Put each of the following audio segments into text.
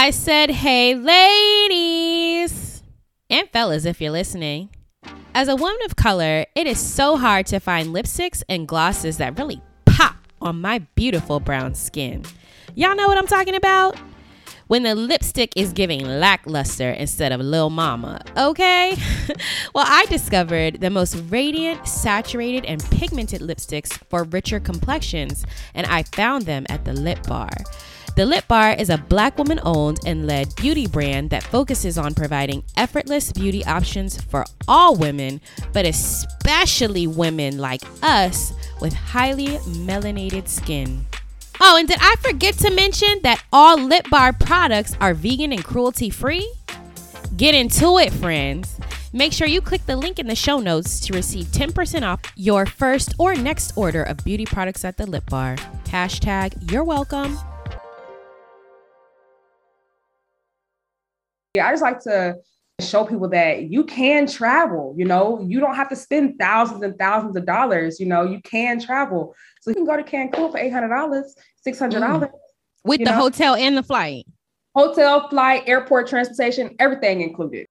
I said, hey, ladies and fellas, if you're listening. As a woman of color, it is so hard to find lipsticks and glosses that really pop on my beautiful brown skin. Y'all know what I'm talking about? When the lipstick is giving lackluster instead of Lil Mama, okay? well, I discovered the most radiant, saturated, and pigmented lipsticks for richer complexions, and I found them at the Lip Bar. The Lip Bar is a black woman owned and led beauty brand that focuses on providing effortless beauty options for all women, but especially women like us with highly melanated skin. Oh, and did I forget to mention that all Lip Bar products are vegan and cruelty free? Get into it, friends. Make sure you click the link in the show notes to receive 10% off your first or next order of beauty products at the Lip Bar. Hashtag you're welcome. I just like to show people that you can travel, you know, you don't have to spend thousands and thousands of dollars, you know, you can travel. So you can go to Cancun for $800, $600. Mm. With the know? hotel and the flight. Hotel, flight, airport transportation, everything included.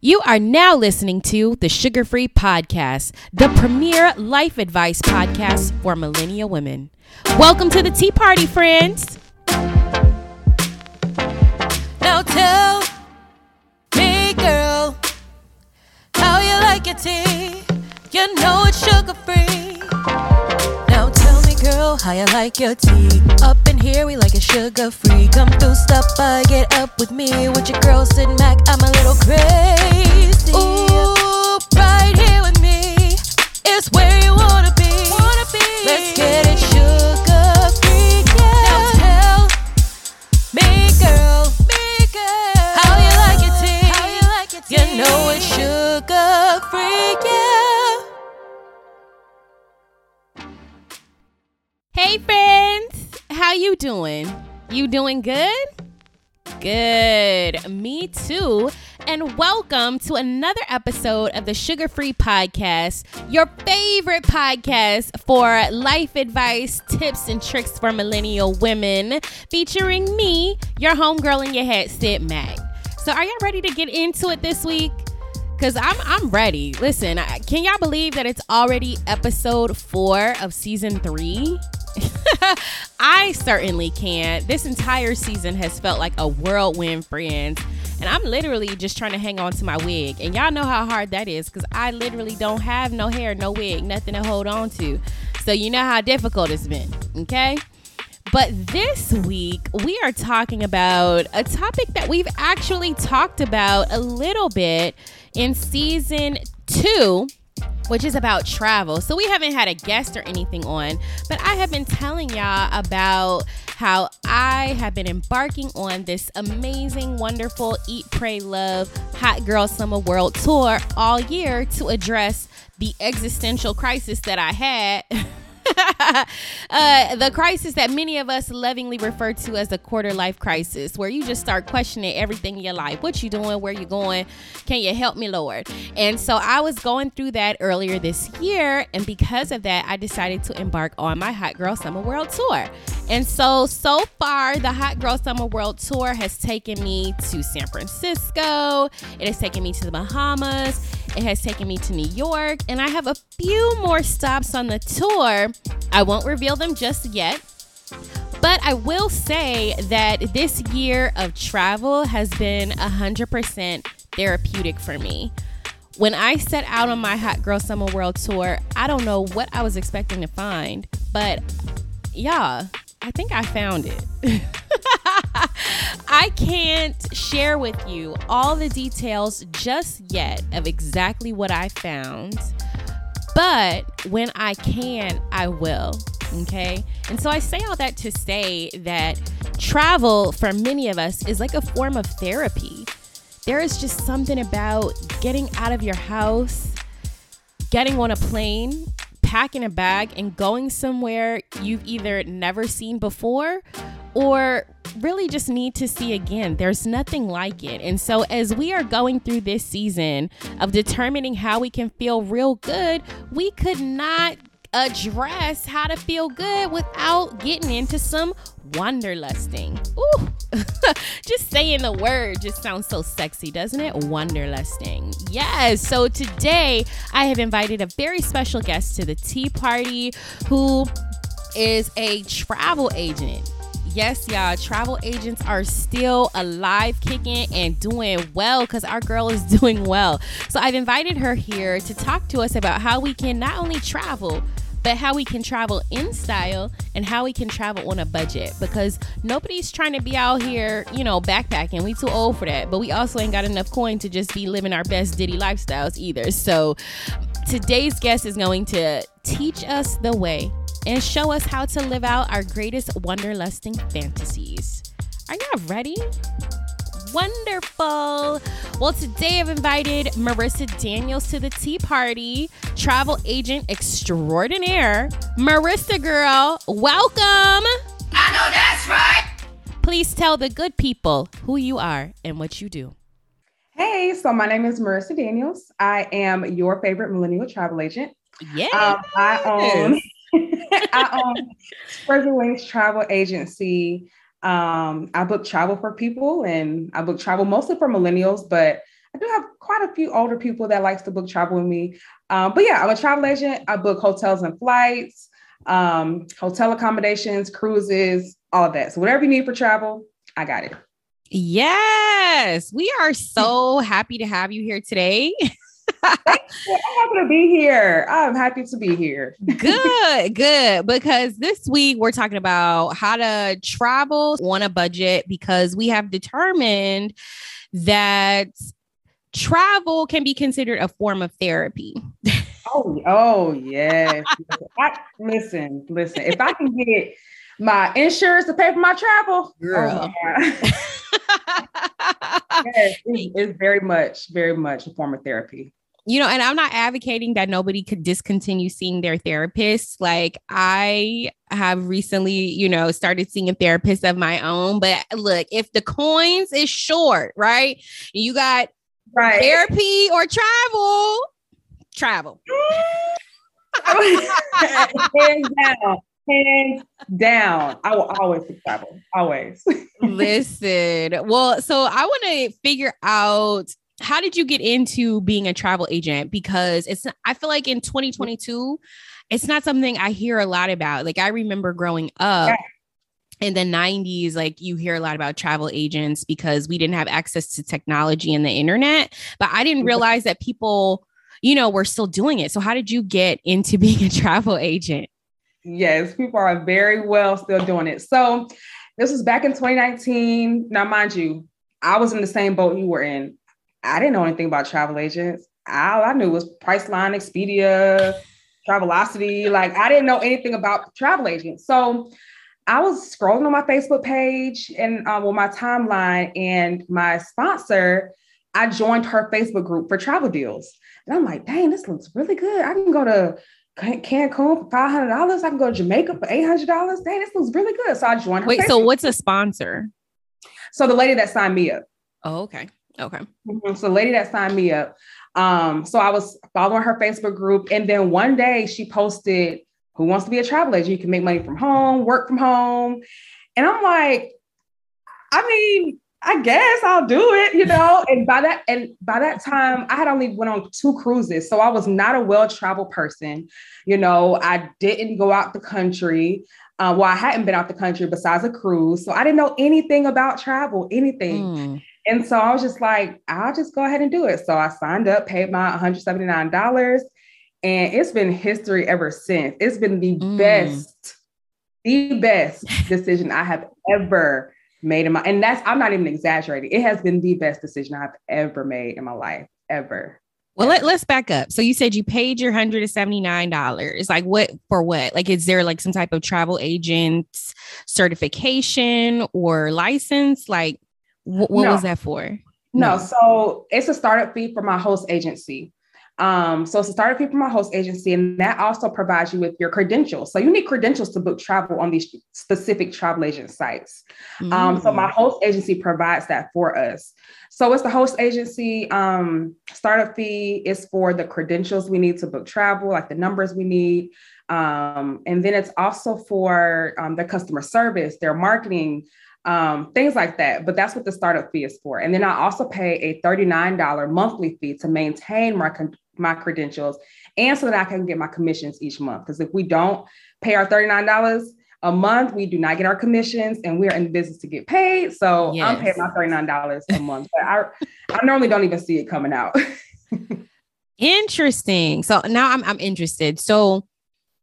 You are now listening to the Sugar Free Podcast, the premier life advice podcast for millennial women. Welcome to the Tea Party, friends. Tell me, girl, how you like your tea. You know it's sugar free. Now tell me, girl, how you like your tea. Up in here, we like it sugar free. Come through, stop by, get up with me. With your girl, Syd Mac, I'm a little crazy. Ooh, right here with me is where you wanna be. Wanna be. Let's get it free, yeah. Hey friends, how you doing? You doing good? Good. Me too. And welcome to another episode of the Sugar Free Podcast, your favorite podcast for life advice, tips, and tricks for millennial women, featuring me, your homegirl in your head, Syd Mac. So are y'all ready to get into it this week? Cause I'm I'm ready. Listen, can y'all believe that it's already episode four of season three? I certainly can't. This entire season has felt like a whirlwind, friends. And I'm literally just trying to hang on to my wig. And y'all know how hard that is because I literally don't have no hair, no wig, nothing to hold on to. So you know how difficult it's been, okay? But this week, we are talking about a topic that we've actually talked about a little bit in season two which is about travel. So we haven't had a guest or anything on, but I have been telling y'all about how I have been embarking on this amazing, wonderful Eat, Pray, Love Hot Girl Summer World Tour all year to address the existential crisis that I had. uh, the crisis that many of us lovingly refer to as the quarter life crisis, where you just start questioning everything in your life. What you doing? Where you going? Can you help me, Lord? And so I was going through that earlier this year, and because of that, I decided to embark on my Hot Girl Summer World Tour. And so, so far, the Hot Girl Summer World Tour has taken me to San Francisco. It has taken me to the Bahamas. It has taken me to New York, and I have a few more stops on the tour. I won't reveal them just yet. But I will say that this year of travel has been 100% therapeutic for me. When I set out on my Hot Girl Summer World Tour, I don't know what I was expecting to find, but yeah, I think I found it. I can't share with you all the details just yet of exactly what I found, but when I can, I will. Okay. And so I say all that to say that travel for many of us is like a form of therapy. There is just something about getting out of your house, getting on a plane, packing a bag, and going somewhere you've either never seen before or really just need to see again. There's nothing like it. And so, as we are going through this season of determining how we can feel real good, we could not address how to feel good without getting into some wanderlusting. Ooh, just saying the word just sounds so sexy, doesn't it? Wanderlusting. Yes. So today I have invited a very special guest to the tea party who is a travel agent. Yes, y'all, travel agents are still alive, kicking, and doing well because our girl is doing well. So I've invited her here to talk to us about how we can not only travel, but how we can travel in style and how we can travel on a budget because nobody's trying to be out here, you know, backpacking. We too old for that, but we also ain't got enough coin to just be living our best Diddy lifestyles either. So today's guest is going to teach us the way and show us how to live out our greatest wanderlusting fantasies. Are y'all ready? Wonderful. Well, today I've invited Marissa Daniels to the tea party, travel agent extraordinaire. Marissa, girl, welcome. I know that's right. Please tell the good people who you are and what you do. Hey, so my name is Marissa Daniels. I am your favorite millennial travel agent. Yeah. Um, I own I own Spread Wings Travel Agency. Um, I book travel for people and I book travel mostly for millennials, but I do have quite a few older people that likes to book travel with me. Um, but yeah, I'm a travel agent. I book hotels and flights, um, hotel accommodations, cruises, all of that. So whatever you need for travel, I got it. Yes, we are so happy to have you here today. I'm happy to be here. I'm happy to be here. good, good. Because this week we're talking about how to travel on a budget because we have determined that travel can be considered a form of therapy. oh, oh yes. I, listen, listen. If I can get my insurance to pay for my travel, oh, girl. Oh yes, it's, it's very much, very much a form of therapy you know, and I'm not advocating that nobody could discontinue seeing their therapist. Like I have recently, you know, started seeing a therapist of my own. But look, if the coins is short, right? You got right. therapy or travel, travel. hands down, hands down. I will always travel. Always. Listen, well, so I want to figure out how did you get into being a travel agent? Because it's, I feel like in 2022, it's not something I hear a lot about. Like I remember growing up. Yeah in the 90s like you hear a lot about travel agents because we didn't have access to technology and the internet but i didn't realize that people you know were still doing it so how did you get into being a travel agent yes people are very well still doing it so this was back in 2019 now mind you i was in the same boat you were in I didn't know anything about travel agents. All I knew was Priceline, Expedia, Travelocity. Like I didn't know anything about travel agents. So I was scrolling on my Facebook page and uh, well, my timeline, and my sponsor, I joined her Facebook group for travel deals. And I'm like, dang, this looks really good. I can go to Cancun for five hundred dollars. I can go to Jamaica for eight hundred dollars. Dang, this looks really good. So I joined her. Wait, Facebook so what's a sponsor? So the lady that signed me up. Oh, okay. Okay. Mm-hmm. So, lady that signed me up. Um, so I was following her Facebook group, and then one day she posted, "Who wants to be a travel agent? You can make money from home, work from home." And I'm like, I mean, I guess I'll do it, you know. and by that, and by that time, I had only went on two cruises, so I was not a well-traveled person. You know, I didn't go out the country. Uh, well, I hadn't been out the country besides a cruise, so I didn't know anything about travel, anything. Mm. And so I was just like, I'll just go ahead and do it. So I signed up, paid my $179, and it's been history ever since. It's been the mm. best, the best decision I have ever made in my and that's I'm not even exaggerating. It has been the best decision I've ever made in my life, ever. Well, let, let's back up. So you said you paid your hundred and seventy nine dollars. Like what for? What? Like is there like some type of travel agent certification or license? Like what, what no. was that for? No. no, so it's a startup fee for my host agency. Um, so it's a startup fee for my host agency, and that also provides you with your credentials. So you need credentials to book travel on these specific travel agent sites. Mm-hmm. Um, so my mm. host agency provides that for us. So it's the host agency um, startup fee is for the credentials we need to book travel, like the numbers we need. Um, and then it's also for um, their customer service, their marketing, um, things like that. But that's what the startup fee is for. And then I also pay a $39 monthly fee to maintain my, con- my credentials and so that I can get my commissions each month. Because if we don't pay our $39 a month, we do not get our commissions and we're in business to get paid. So yes. I'm paying my $39 a month. But I, I normally don't even see it coming out. Interesting. So now I'm I'm interested. So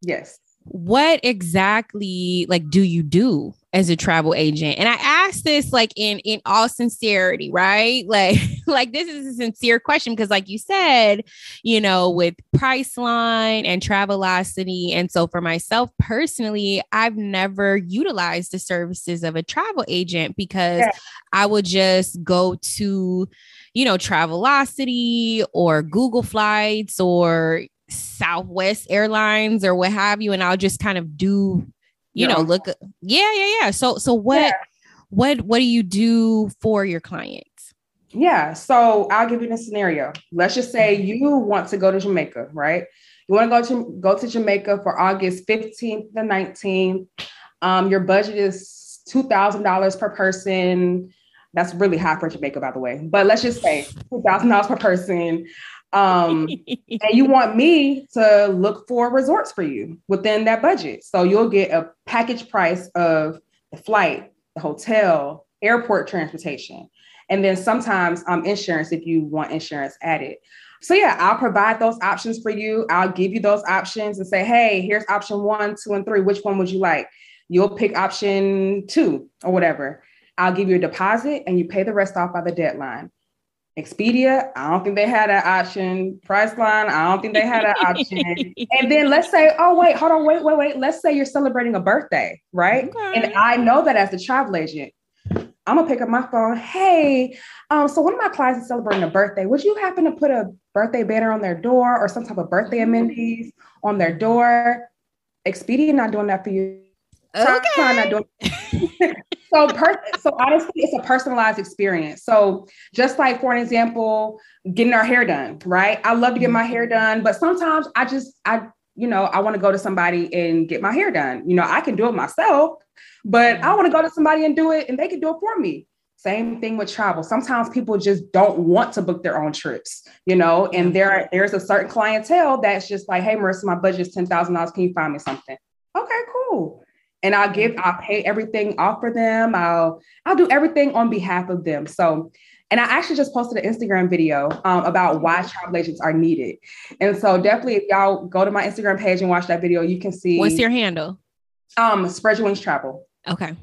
yes what exactly like do you do as a travel agent and i ask this like in in all sincerity right like like this is a sincere question because like you said you know with priceline and travelocity and so for myself personally i've never utilized the services of a travel agent because yeah. i would just go to you know travelocity or google flights or Southwest Airlines or what have you, and I'll just kind of do, you yeah. know, look. Yeah, yeah, yeah. So, so what, yeah. what, what do you do for your clients? Yeah. So I'll give you a scenario. Let's just say you want to go to Jamaica, right? You want to go to go to Jamaica for August 15th to 19th. Um, your budget is two thousand dollars per person. That's really high for Jamaica, by the way. But let's just say two thousand dollars per person. Um, and you want me to look for resorts for you within that budget. So you'll get a package price of the flight, the hotel, airport transportation, and then sometimes um, insurance if you want insurance added. So yeah, I'll provide those options for you. I'll give you those options and say, hey, here's option one, two, and three. Which one would you like? You'll pick option two or whatever. I'll give you a deposit and you pay the rest off by the deadline. Expedia, I don't think they had that option. Priceline, I don't think they had that option. and then let's say, oh wait, hold on, wait, wait, wait. Let's say you're celebrating a birthday, right? Okay. And I know that as a travel agent, I'm gonna pick up my phone. Hey, um, so one of my clients is celebrating a birthday. Would you happen to put a birthday banner on their door or some type of birthday amenities on their door? Expedia not doing that for you. Okay. Not doing so per- so honestly it's a personalized experience. So just like for an example getting our hair done right? I love to get my mm-hmm. hair done but sometimes i just i you know i want to go to somebody and get my hair done. You know i can do it myself but i mm-hmm. want to go to somebody and do it and they can do it for me. Same thing with travel. Sometimes people just don't want to book their own trips you know and there there's a certain clientele that's just like hey marissa my budget is $10000 can you find me something? Okay cool and I'll give, I'll pay everything off for them. I'll, I'll do everything on behalf of them. So, and I actually just posted an Instagram video um, about why travel agents are needed. And so definitely if y'all go to my Instagram page and watch that video, you can see. What's your handle? Um, Spread Your Wings Travel. Okay.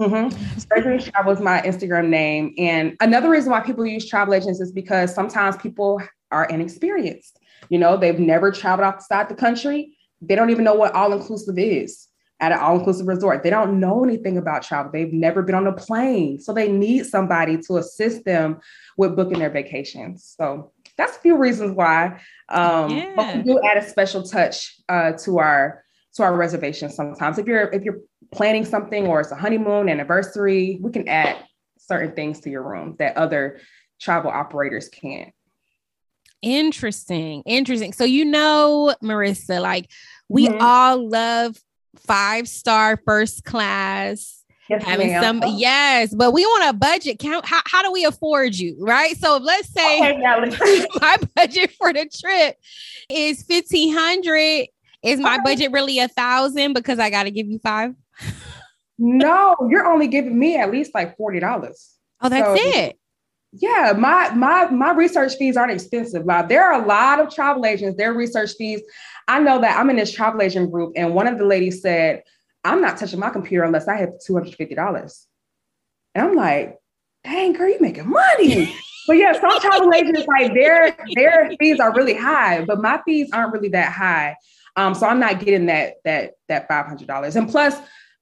Mm-hmm. Spread Your Wings Travel is my Instagram name. And another reason why people use travel agents is because sometimes people are inexperienced. You know, they've never traveled outside the country. They don't even know what all inclusive is at an all-inclusive resort. They don't know anything about travel. They've never been on a plane. So they need somebody to assist them with booking their vacations. So that's a few reasons why. Um, yeah. but we do add a special touch uh, to our to our reservations sometimes. If you're if you're planning something or it's a honeymoon anniversary, we can add certain things to your room that other travel operators can't. Interesting. Interesting. So you know, Marissa, like we mm-hmm. all love five star first class. Yes, having ma'am. some yes, but we want a budget count. How, how do we afford you? Right. So let's say okay, my budget for the trip is fifteen hundred. Is my okay. budget really a thousand because I gotta give you five? no, you're only giving me at least like forty dollars. Oh, that's so, it. Yeah, my my my research fees aren't expensive. There are a lot of travel agents. Their research fees. I know that I'm in this travel agent group, and one of the ladies said, "I'm not touching my computer unless I have two hundred fifty dollars." And I'm like, "Dang, girl, you making money." but yeah, some travel agents like their their fees are really high, but my fees aren't really that high. Um, so I'm not getting that that that five hundred dollars. And plus,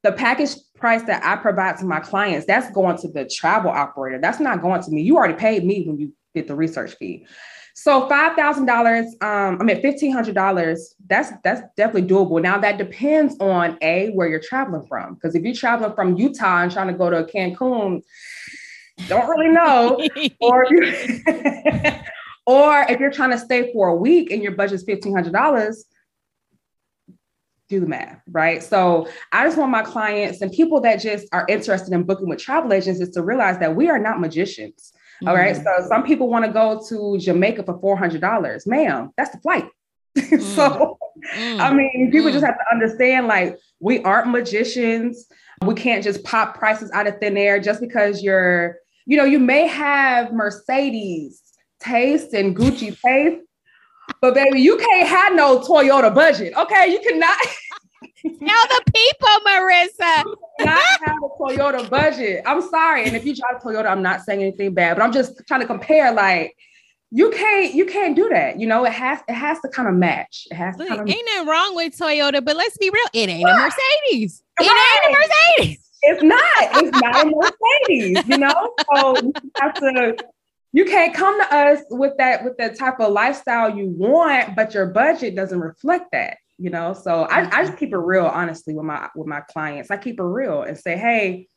the package price that I provide to my clients, that's going to the travel operator. That's not going to me. You already paid me when you did the research fee. So five thousand dollars, um, I mean fifteen hundred dollars. That's that's definitely doable. Now that depends on a where you're traveling from. Because if you're traveling from Utah and trying to go to Cancun, don't really know. or if or if you're trying to stay for a week and your budget's fifteen hundred dollars, do the math, right? So I just want my clients and people that just are interested in booking with travel agents is to realize that we are not magicians. Mm-hmm. All right. Mm-hmm. So some people want to go to Jamaica for $400. Ma'am, that's the flight. Mm-hmm. so, mm-hmm. I mean, people just mm. have to understand like we aren't magicians. We can't just pop prices out of thin air just because you're, you know, you may have Mercedes taste and Gucci taste, but baby, you can't have no Toyota budget. Okay, you cannot. Tell the people, Marissa. not have a Toyota budget. I'm sorry. And if you drive a Toyota, I'm not saying anything bad, but I'm just trying to compare. Like, you can't you can't do that. You know, it has it has to kind of match. It has Look, to kind of ain't nothing wrong with Toyota, but let's be real, it ain't a Mercedes. Right. It ain't a Mercedes. It's not. It's not a Mercedes. You know, so you have to you can't come to us with that with that type of lifestyle you want, but your budget doesn't reflect that. You know, so I, I just keep it real, honestly, with my with my clients. I keep it real and say, hey,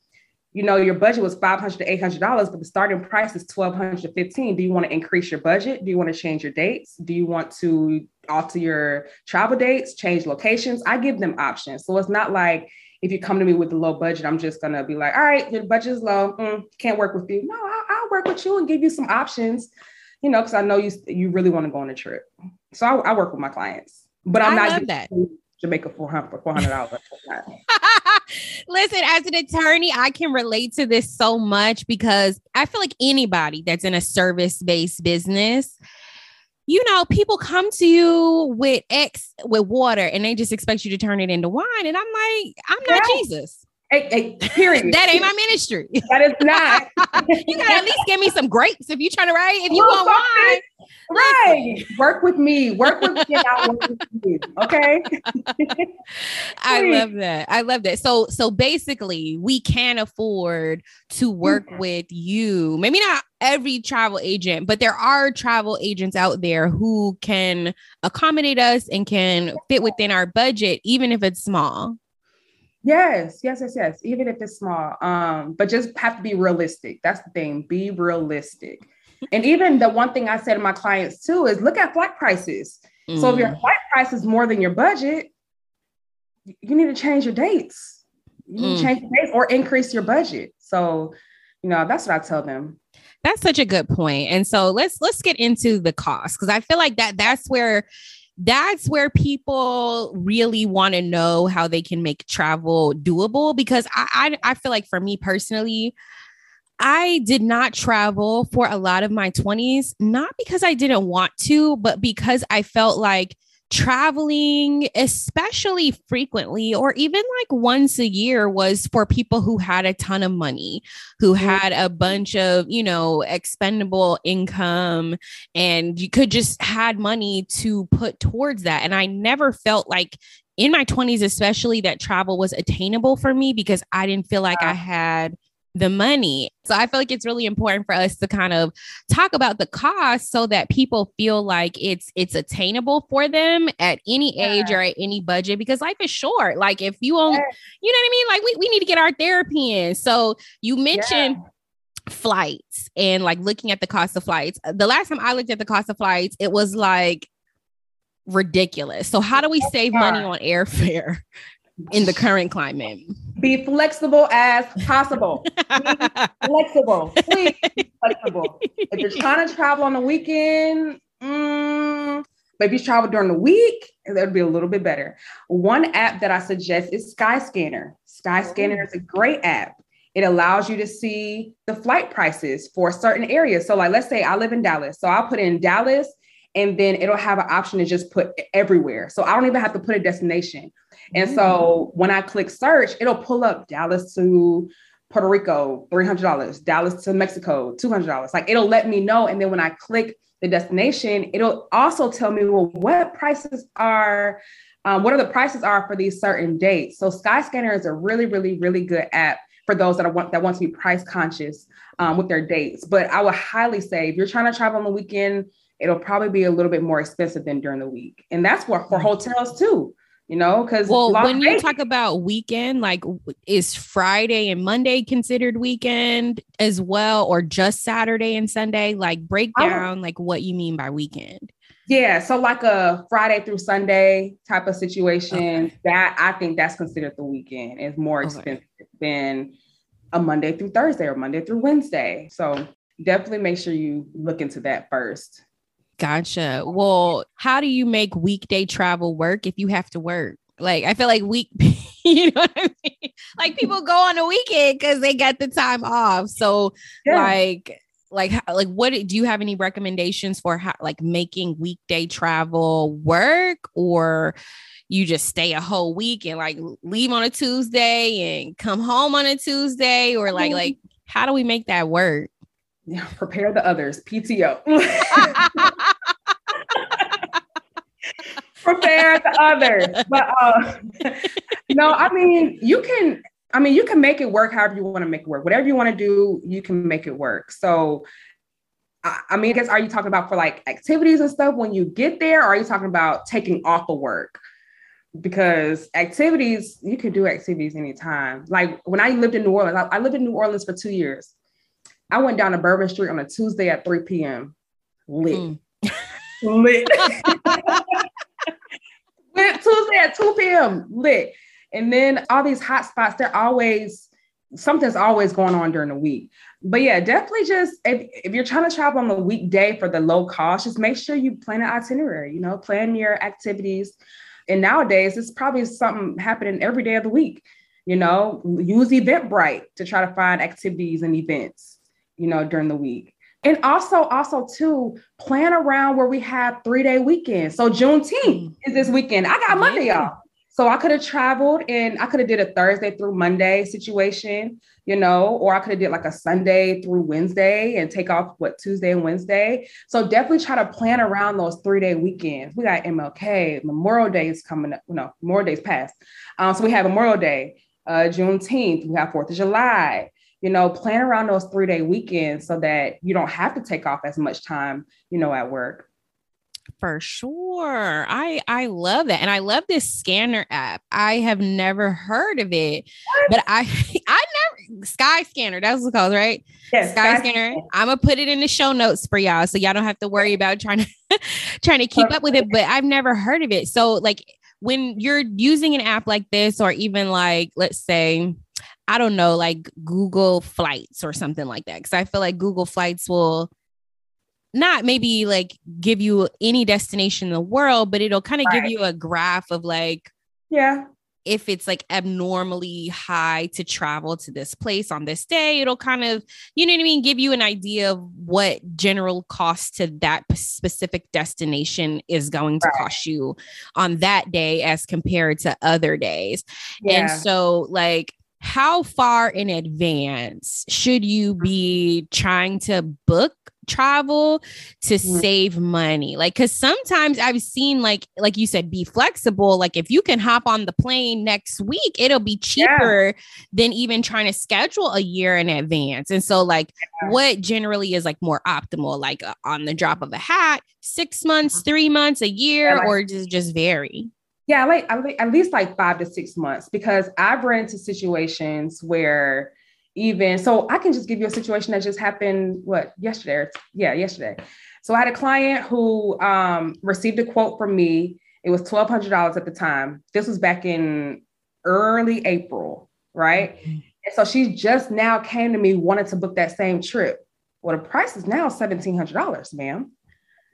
you know, your budget was five hundred to eight hundred dollars, but the starting price is twelve hundred to fifteen. Do you want to increase your budget? Do you want to change your dates? Do you want to alter your travel dates, change locations? I give them options, so it's not like if you come to me with a low budget, I'm just gonna be like, all right, your budget is low, mm, can't work with you. No, I'll, work with you and give you some options, you know, because I know you you really want to go on a trip. So I, I, work with my clients, but I'm I not that. Jamaica for four hundred dollars. Listen, as an attorney, I can relate to this so much because I feel like anybody that's in a service based business you know, people come to you with X with water and they just expect you to turn it into wine. And I'm like, I'm not Jesus. Hey, hey, period. that ain't my ministry. That is not. you gotta at least give me some grapes if you're trying to write. If you want wine, right? Work with me. Work with me. work with you. Okay. I love that. I love that. So, so basically, we can afford to work mm-hmm. with you. Maybe not every travel agent, but there are travel agents out there who can accommodate us and can fit within our budget, even if it's small. Yes, yes, yes, yes. Even if it's small, um, but just have to be realistic. That's the thing. Be realistic. and even the one thing I say to my clients too is look at flight prices. Mm. So if your mm. flight price is more than your budget, you need to change your dates. You need mm. to change your dates or increase your budget. So, you know, that's what I tell them. That's such a good point. And so let's let's get into the cost because I feel like that that's where that's where people really want to know how they can make travel doable because I, I, I feel like for me personally I did not travel for a lot of my 20s not because I didn't want to but because I felt like traveling, especially frequently or even like once a year, was for people who had a ton of money, who mm-hmm. had a bunch of, you know, expendable income, and you could just had money to put towards that. And I never felt like in my 20s, especially, that travel was attainable for me because I didn't feel like I had the money. So I feel like it's really important for us to kind of talk about the cost so that people feel like it's it's attainable for them at any yeah. age or at any budget because life is short. Like if you own, yeah. you know what I mean? Like we, we need to get our therapy in. So you mentioned yeah flights and like looking at the cost of flights. The last time I looked at the cost of flights, it was like ridiculous. So how do we save money on airfare in the current climate? Be flexible as possible. flexible. Please be flexible. If you're trying to travel on the weekend, mm, you travel during the week, that would be a little bit better. One app that I suggest is Skyscanner. Skyscanner is a great app. It allows you to see the flight prices for certain areas. So, like, let's say I live in Dallas. So I'll put in Dallas and then it'll have an option to just put everywhere. So I don't even have to put a destination. And so when I click search, it'll pull up Dallas to Puerto Rico, $300, Dallas to Mexico, $200. Like it'll let me know. And then when I click the destination, it'll also tell me, well, what prices are, um, what are the prices are for these certain dates. So Skyscanner is a really, really, really good app for those that want that want to be price conscious um, with their dates. But I would highly say if you're trying to travel on the weekend, it'll probably be a little bit more expensive than during the week, and that's for for mm. hotels too you know because well when you talk about weekend like is friday and monday considered weekend as well or just saturday and sunday like break down like what you mean by weekend yeah so like a friday through sunday type of situation okay. that i think that's considered the weekend is more expensive okay. than a monday through thursday or monday through wednesday so definitely make sure you look into that first Gotcha. Well, how do you make weekday travel work if you have to work? Like, I feel like week, you know what I mean? Like, people go on a weekend because they get the time off. So, yeah. like, like, like, what do you have any recommendations for how, like, making weekday travel work, or you just stay a whole week and like leave on a Tuesday and come home on a Tuesday, or like, mm-hmm. like, how do we make that work? Yeah, prepare the others. PTO. prepare the others. But uh, no, I mean, you can. I mean, you can make it work however you want to make it work. Whatever you want to do, you can make it work. So, I, I mean, I guess are you talking about for like activities and stuff when you get there, or are you talking about taking off of work? because activities you can do activities anytime like when i lived in new orleans I, I, lived in new orleans for two years I went down to Bourbon Street on a Tuesday at 3 p.m. Lit. Mm. lit. Went Tuesday at 2 p.m. Lit. And then all these hot spots, they're always something's always going on during the week. But yeah, definitely just if, if you're trying to travel on the weekday for the low cost, just make sure you plan an itinerary, you know, plan your activities. And nowadays, it's probably something happening every day of the week. You know, use Eventbrite to try to find activities and events you know, during the week. And also, also too, plan around where we have three day weekends. So Juneteenth mm. is this weekend. I got Monday, y'all. So I could have traveled and I could have did a Thursday through Monday situation, you know, or I could have did like a Sunday through Wednesday and take off what Tuesday and Wednesday. So definitely try to plan around those three day weekends. We got MLK, Memorial Day is coming up. No, Memorial Day's past. Um, so we have Memorial Day, uh, Juneteenth. We have Fourth of July you know, plan around those three day weekends so that you don't have to take off as much time, you know, at work. For sure. I I love that. And I love this scanner app. I have never heard of it. What? But I I never Sky Scanner, that's what it's called, right? Yes. Sky, Sky Scanner. Scanner. I'm gonna put it in the show notes for y'all so y'all don't have to worry about trying to trying to keep up with it. But I've never heard of it. So like when you're using an app like this, or even like let's say I don't know, like Google Flights or something like that. Cause I feel like Google Flights will not maybe like give you any destination in the world, but it'll kind of right. give you a graph of like, yeah, if it's like abnormally high to travel to this place on this day, it'll kind of, you know what I mean, give you an idea of what general cost to that specific destination is going to right. cost you on that day as compared to other days. Yeah. And so, like, how far in advance should you be trying to book travel to mm-hmm. save money like because sometimes i've seen like like you said be flexible like if you can hop on the plane next week it'll be cheaper yeah. than even trying to schedule a year in advance and so like yeah. what generally is like more optimal like uh, on the drop of a hat six months mm-hmm. three months a year yeah, like- or does just vary yeah, like at least like five to six months because I've run into situations where even so I can just give you a situation that just happened what yesterday. Yeah, yesterday. So I had a client who um, received a quote from me. It was twelve hundred dollars at the time. This was back in early April, right? Mm-hmm. And so she just now came to me wanted to book that same trip. Well, the price is now seventeen hundred dollars, ma'am.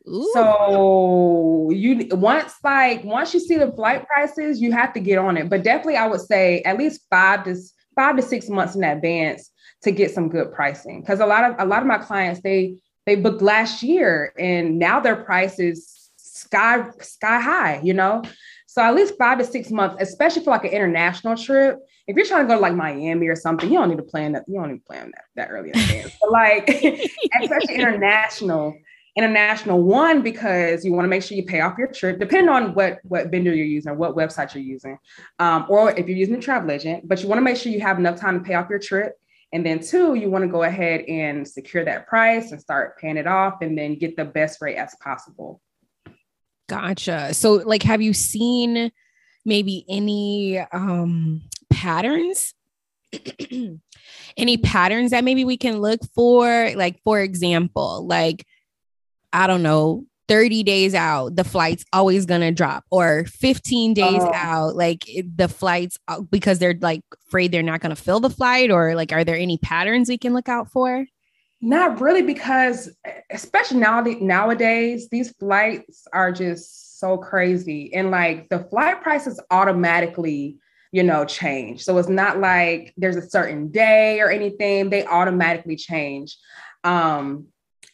Ooh. So you once like once you see the flight prices, you have to get on it. But definitely, I would say at least five to five to six months in advance to get some good pricing. Because a lot of a lot of my clients they they booked last year and now their price is sky sky high. You know, so at least five to six months, especially for like an international trip. If you're trying to go to like Miami or something, you don't need to plan that. You don't need to plan that that early in advance. But like, especially international, international one because you want to make sure you pay off your trip depending on what what vendor you're using or what website you're using. Um, or if you're using a travel agent but you want to make sure you have enough time to pay off your trip. And then two you want to go ahead and secure that price and start paying it off and then get the best rate as possible. Gotcha. So like have you seen maybe any um patterns? Any patterns that maybe we can look for? Like for example like I don't know, 30 days out, the flight's always going to drop, or 15 days oh. out, like the flights, uh, because they're like afraid they're not going to fill the flight, or like, are there any patterns we can look out for? Not really, because especially now nowadays, these flights are just so crazy. And like the flight prices automatically, you know, change. So it's not like there's a certain day or anything, they automatically change. Um,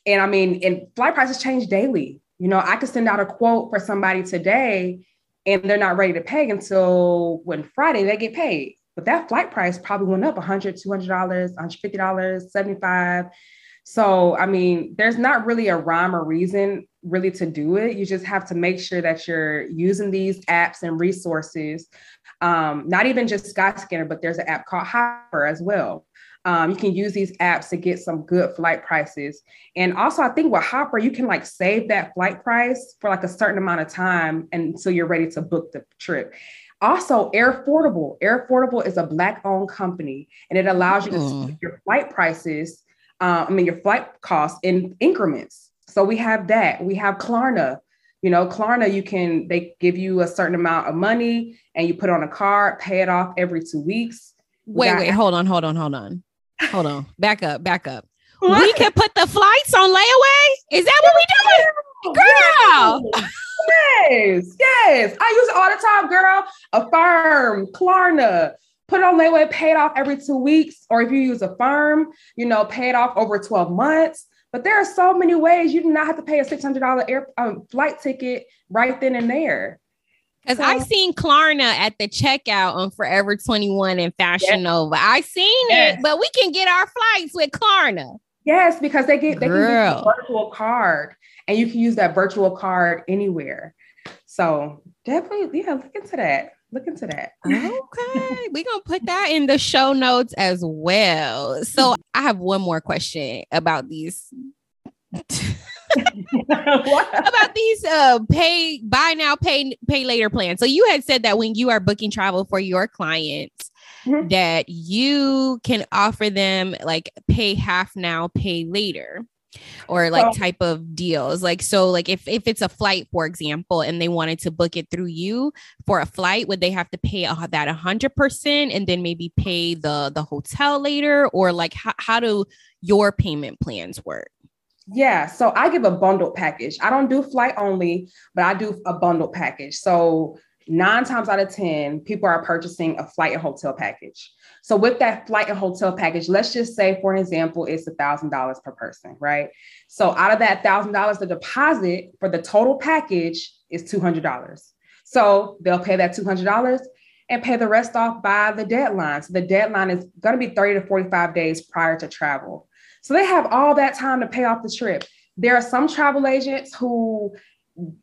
and I mean, and flight prices change daily. You know, I could send out a quote for somebody today and they're not ready to pay until when Friday they get paid. But that flight price probably went up $100, $200, $150, 75 So, I mean, there's not really a rhyme or reason really to do it. You just have to make sure that you're using these apps and resources. Um, not even just Skyscanner, but there's an app called Hopper as well. Um, you can use these apps to get some good flight prices. And also, I think with Hopper, you can like save that flight price for like a certain amount of time until you're ready to book the trip. Also, Airfordable. Air Affordable is a Black owned company and it allows you to mm. your flight prices, uh, I mean, your flight costs in increments. So we have that. We have Klarna. You know, Klarna, you can, they give you a certain amount of money and you put on a card, pay it off every two weeks. Wait, wait, hold on, hold on, hold on. Hold on. Back up. Back up. What? We can put the flights on layaway. Is that what we doing? Girl. Yes. Yes. I use it all the time, girl. Affirm, Klarna. Put it on layaway, pay it off every two weeks. Or if you use Affirm, you know, pay it off over 12 months. But there are so many ways you do not have to pay a $600 air um, flight ticket right then and there. Because so, I seen Klarna at the checkout on Forever 21 and Fashion yes. Nova. I seen yes. it, but we can get our flights with Klarna. Yes, because they get they Girl. can use a virtual card and you can use that virtual card anywhere. So definitely, yeah, look into that. Look into that. Okay. We're gonna put that in the show notes as well. So I have one more question about these about these uh pay buy now pay pay later plans. So you had said that when you are booking travel for your clients mm-hmm. that you can offer them like pay half now pay later or like type of deals. Like so like if if it's a flight for example and they wanted to book it through you for a flight would they have to pay uh, that 100% and then maybe pay the the hotel later? Or like how, how do your payment plans work yeah, so I give a bundled package. I don't do flight only, but I do a bundled package. So nine times out of 10, people are purchasing a flight and hotel package. So with that flight and hotel package, let's just say, for an example, it's a $1,000 per person, right? So out of that $1,000, the deposit for the total package is $200. So they'll pay that $200 and pay the rest off by the deadline. So the deadline is going to be 30 to 45 days prior to travel. So they have all that time to pay off the trip. There are some travel agents who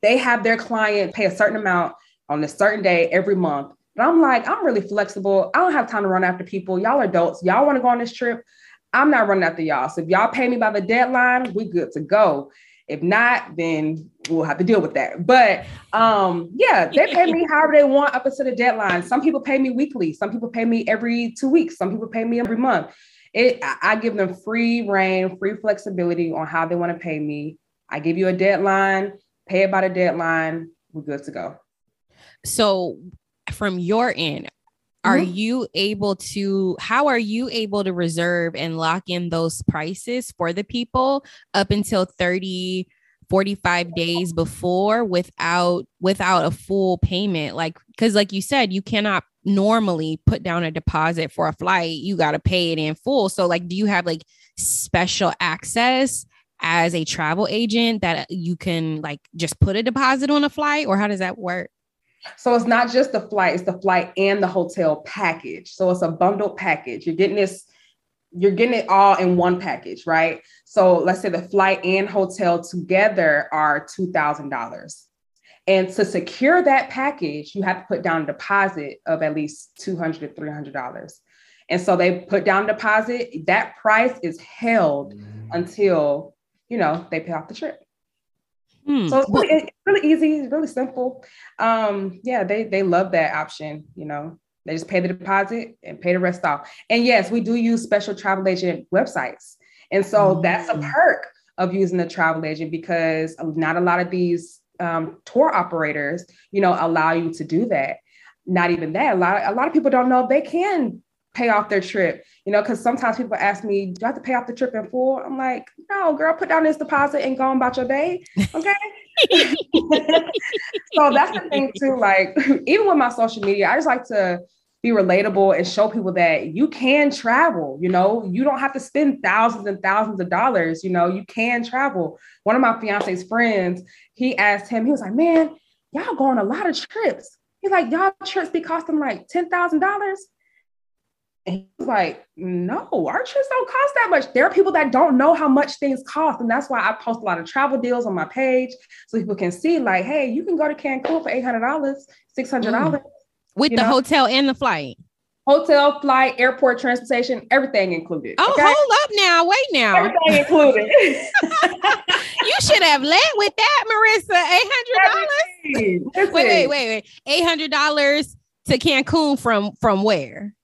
they have their client pay a certain amount on a certain day every month. But I'm like, I'm really flexible. I don't have time to run after people. Y'all are adults. Y'all want to go on this trip. I'm not running after y'all. So if y'all pay me by the deadline, we good to go. If not, then we'll have to deal with that. But um, yeah, they pay me however they want up until the deadline. Some people pay me weekly. Some people pay me every two weeks. Some people pay me every month it I give them free reign, free flexibility on how they want to pay me. I give you a deadline, pay it by the deadline, we're good to go. So from your end, are mm-hmm. you able to how are you able to reserve and lock in those prices for the people up until 30 45 days before without without a full payment like cuz like you said you cannot normally put down a deposit for a flight, you got to pay it in full. So, like, do you have like special access as a travel agent that you can like just put a deposit on a flight, or how does that work? So it's not just the flight, it's the flight and the hotel package. So it's a bundled package. You're getting this you're getting it all in one package, right? So let's say the flight and hotel together are $2,000. And to secure that package, you have to put down a deposit of at least $200 to $300. And so they put down deposit. That price is held mm-hmm. until, you know, they pay off the trip. Hmm. So it's really, it's really easy, really simple. Um, yeah, they they love that option, you know. They just pay the deposit and pay the rest off. And yes, we do use special travel agent websites. And so mm-hmm. that's a mm. perk of using the travel agent because not a lot of these um, tour operators, you know, allow you to do that. Not even that. A lot, a lot of people don't know they can pay off their trip, you know, because sometimes people ask me, do I have to pay off the trip in full? I'm like, no, girl, put down this deposit and go on about your day. Okay. so that's the thing too. Like, even with my social media, I just like to be relatable and show people that you can travel, you know, you don't have to spend thousands and thousands of dollars, you know, you can travel. One of my fiance's friends, he asked him, he was like, man, y'all go on a lot of trips. He's like, y'all trips be costing like $10,000. And he was like, no, our trips don't cost that much. There are people that don't know how much things cost. And that's why I post a lot of travel deals on my page so people can see, like, hey, you can go to Cancun for $800, $600. Mm with the know? hotel and the flight. Hotel, flight, airport transportation, everything included. Oh, okay? hold up now. Wait now. Everything included. you should have led with that, Marissa. Eight hundred dollars. Wait, wait, wait, wait. Eight hundred dollars to Cancun from from where?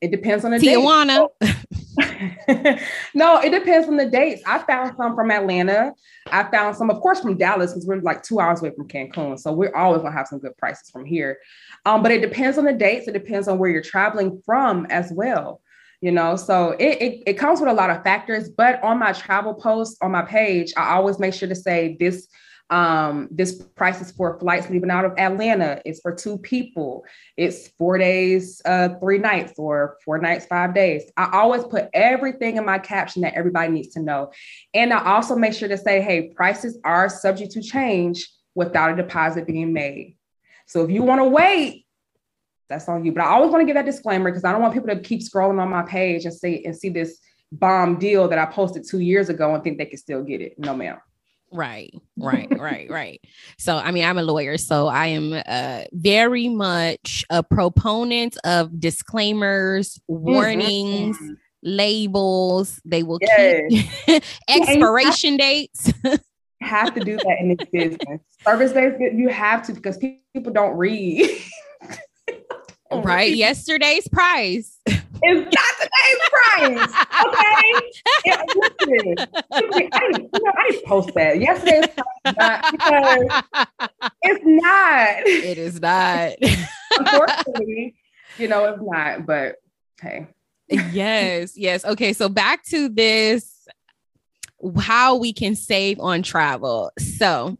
It depends on the date. Tijuana. Oh. no, it depends on the dates. I found some from Atlanta. I found some, of course, from Dallas because we're like two hours away from Cancun. So we're always gonna have some good prices from here. Um, but it depends on the dates. It depends on where you're traveling from as well. You know, so it, it, it comes with a lot of factors. But on my travel post on my page, I always make sure to say this um, this price is for flights leaving out of Atlanta. It's for two people. It's four days, uh, three nights, or four nights, five days. I always put everything in my caption that everybody needs to know. And I also make sure to say, hey, prices are subject to change without a deposit being made. So if you want to wait, that's on you. But I always want to give that disclaimer because I don't want people to keep scrolling on my page and see and see this bomb deal that I posted two years ago and think they can still get it. No, ma'am. Right, right, right, right. So, I mean, I'm a lawyer, so I am uh, very much a proponent of disclaimers, mm-hmm. warnings, mm-hmm. labels. They will yes. keep expiration dates. have to do that in this business. Service based, you have to because people don't read. right. Yesterday's price. It's not today's price. Okay. yeah, listen, I, you know, I didn't post that. Yesterday's price not because it's not. It is not. Unfortunately, you know, it's not, but hey. yes, yes. Okay. So back to this how we can save on travel. So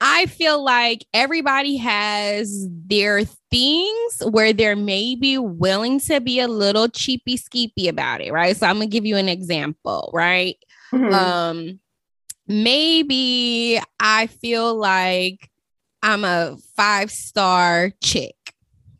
I feel like everybody has their things where they're maybe willing to be a little cheapy skeepy about it, right? So I'm gonna give you an example, right? Mm-hmm. Um, maybe I feel like I'm a five star chick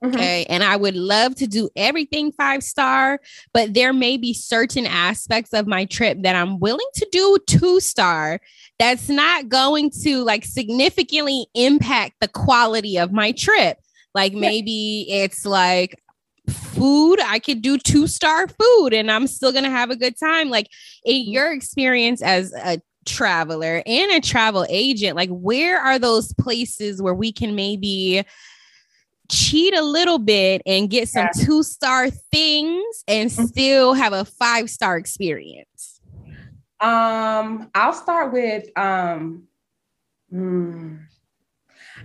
Mm-hmm. Okay. And I would love to do everything five star, but there may be certain aspects of my trip that I'm willing to do two star that's not going to like significantly impact the quality of my trip. Like maybe it's like food, I could do two star food and I'm still going to have a good time. Like in mm-hmm. your experience as a traveler and a travel agent, like where are those places where we can maybe cheat a little bit and get some yeah. two star things and mm-hmm. still have a five star experience? Um, I'll start with um, hmm,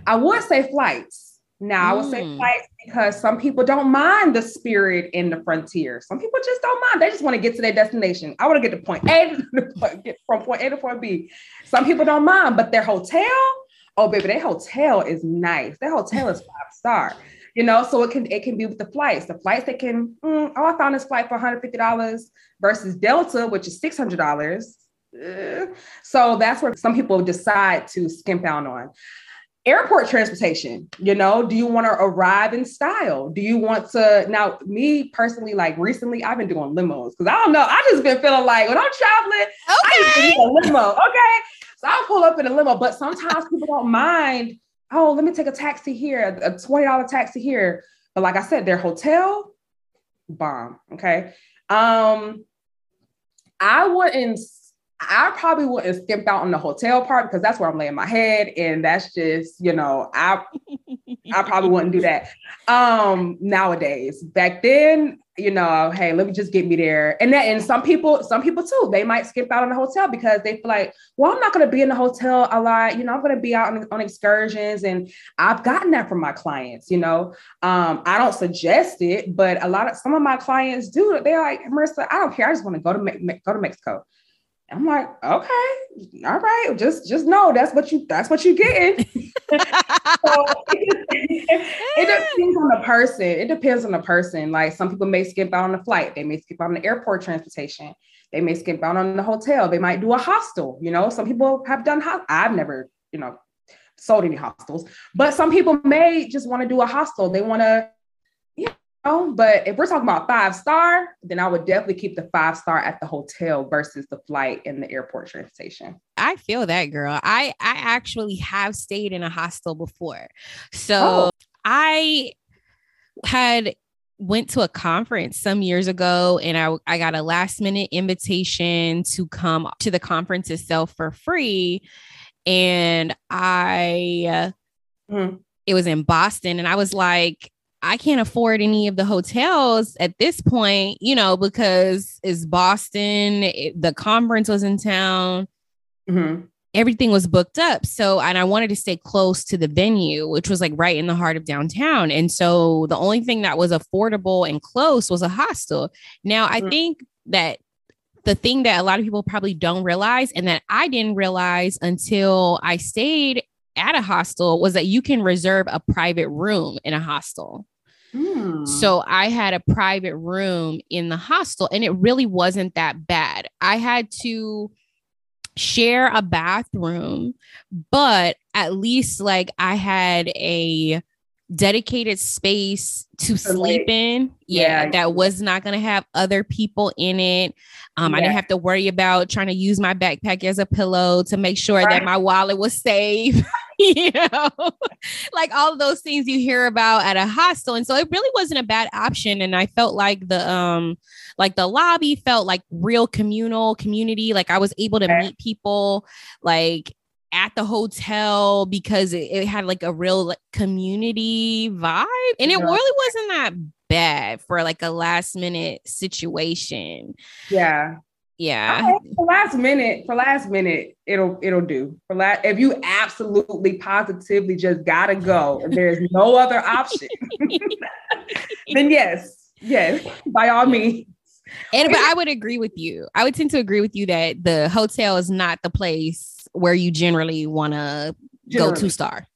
I would say flights. Now, mm. I would say mm. flights because some people don't mind the spirit in the frontier. Some people just don't mind. They just want to get to their destination. I want to get to point A to get from point A to point B. Some people don't mind, but their hotel, oh baby, that hotel is nice. That hotel is five star. You know, so it can it can be with the flights. The flights that can, mm, oh, I found this flight for $150 versus Delta, which is $600. Uh, so that's where some people decide to skimp out on. airport transportation you know do you want to arrive in style do you want to now me personally like recently i've been doing limos because i don't know i just been feeling like when i'm traveling okay. i need a limo okay so i'll pull up in a limo but sometimes people don't mind oh let me take a taxi here a $20 taxi here but like i said their hotel bomb okay um i wouldn't I probably wouldn't skimp out on the hotel part because that's where I'm laying my head. And that's just, you know, I I probably wouldn't do that. Um nowadays. Back then, you know, hey, let me just get me there. And that and some people, some people too, they might skip out on the hotel because they feel like, well, I'm not gonna be in the hotel a lot, you know, I'm gonna be out on, on excursions. And I've gotten that from my clients, you know. Um, I don't suggest it, but a lot of some of my clients do. They're like, Marissa, I don't care. I just want to go to go to Mexico. I'm like, okay, all right, just just know that's what you that's what you getting. so it, it, depends on the person. It depends on the person. Like some people may skip out on the flight, they may skip out on the airport transportation, they may skip out on the hotel, they might do a hostel. You know, some people have done. Ho- I've never, you know, sold any hostels, but some people may just want to do a hostel. They want to but if we're talking about five star, then I would definitely keep the five star at the hotel versus the flight and the airport transportation. I feel that girl. I I actually have stayed in a hostel before. So oh. I had went to a conference some years ago and I I got a last minute invitation to come to the conference itself for free and I mm. it was in Boston and I was like I can't afford any of the hotels at this point, you know, because it's Boston, it, the conference was in town. Mm-hmm. Everything was booked up. So, and I wanted to stay close to the venue, which was like right in the heart of downtown. And so the only thing that was affordable and close was a hostel. Now, I mm-hmm. think that the thing that a lot of people probably don't realize and that I didn't realize until I stayed at a hostel was that you can reserve a private room in a hostel. Hmm. So I had a private room in the hostel and it really wasn't that bad. I had to share a bathroom, but at least like I had a dedicated space to sleep in. Yeah, yeah, that was not going to have other people in it. Um, yeah. I didn't have to worry about trying to use my backpack as a pillow to make sure right. that my wallet was safe. you know, like all of those things you hear about at a hostel. And so it really wasn't a bad option. And I felt like the um like the lobby felt like real communal community. Like I was able to meet people like at the hotel because it, it had like a real like, community vibe. And it really wasn't that bad for like a last minute situation. Yeah. Yeah. For last minute for last minute it'll it'll do. For last if you absolutely positively just gotta go and there's no other option then yes yes by all means. And but i would agree with you. I would tend to agree with you that the hotel is not the place where you generally want to go two star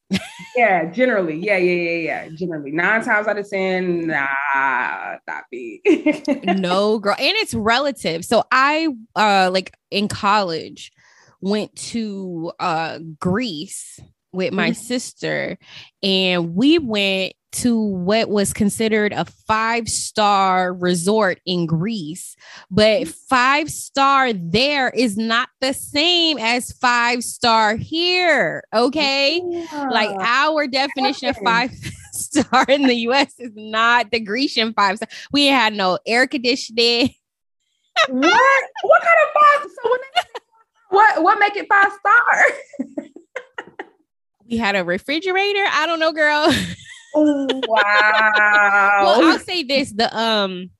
yeah, generally. Yeah, yeah, yeah, yeah. Generally. Nine times out of ten, nah, not be. no, girl. And it's relative. So I uh like in college went to uh Greece with my mm-hmm. sister and we went to what was considered a five star resort in Greece, but mm-hmm. five star there is not the same as five star here. Okay. Yeah. Like our definition of five star in the US is not the Grecian five star. We had no air conditioning. what? What kind of five? So what what make it five star? we had a refrigerator. I don't know, girl. Oh, wow. well, I'll say this: the um,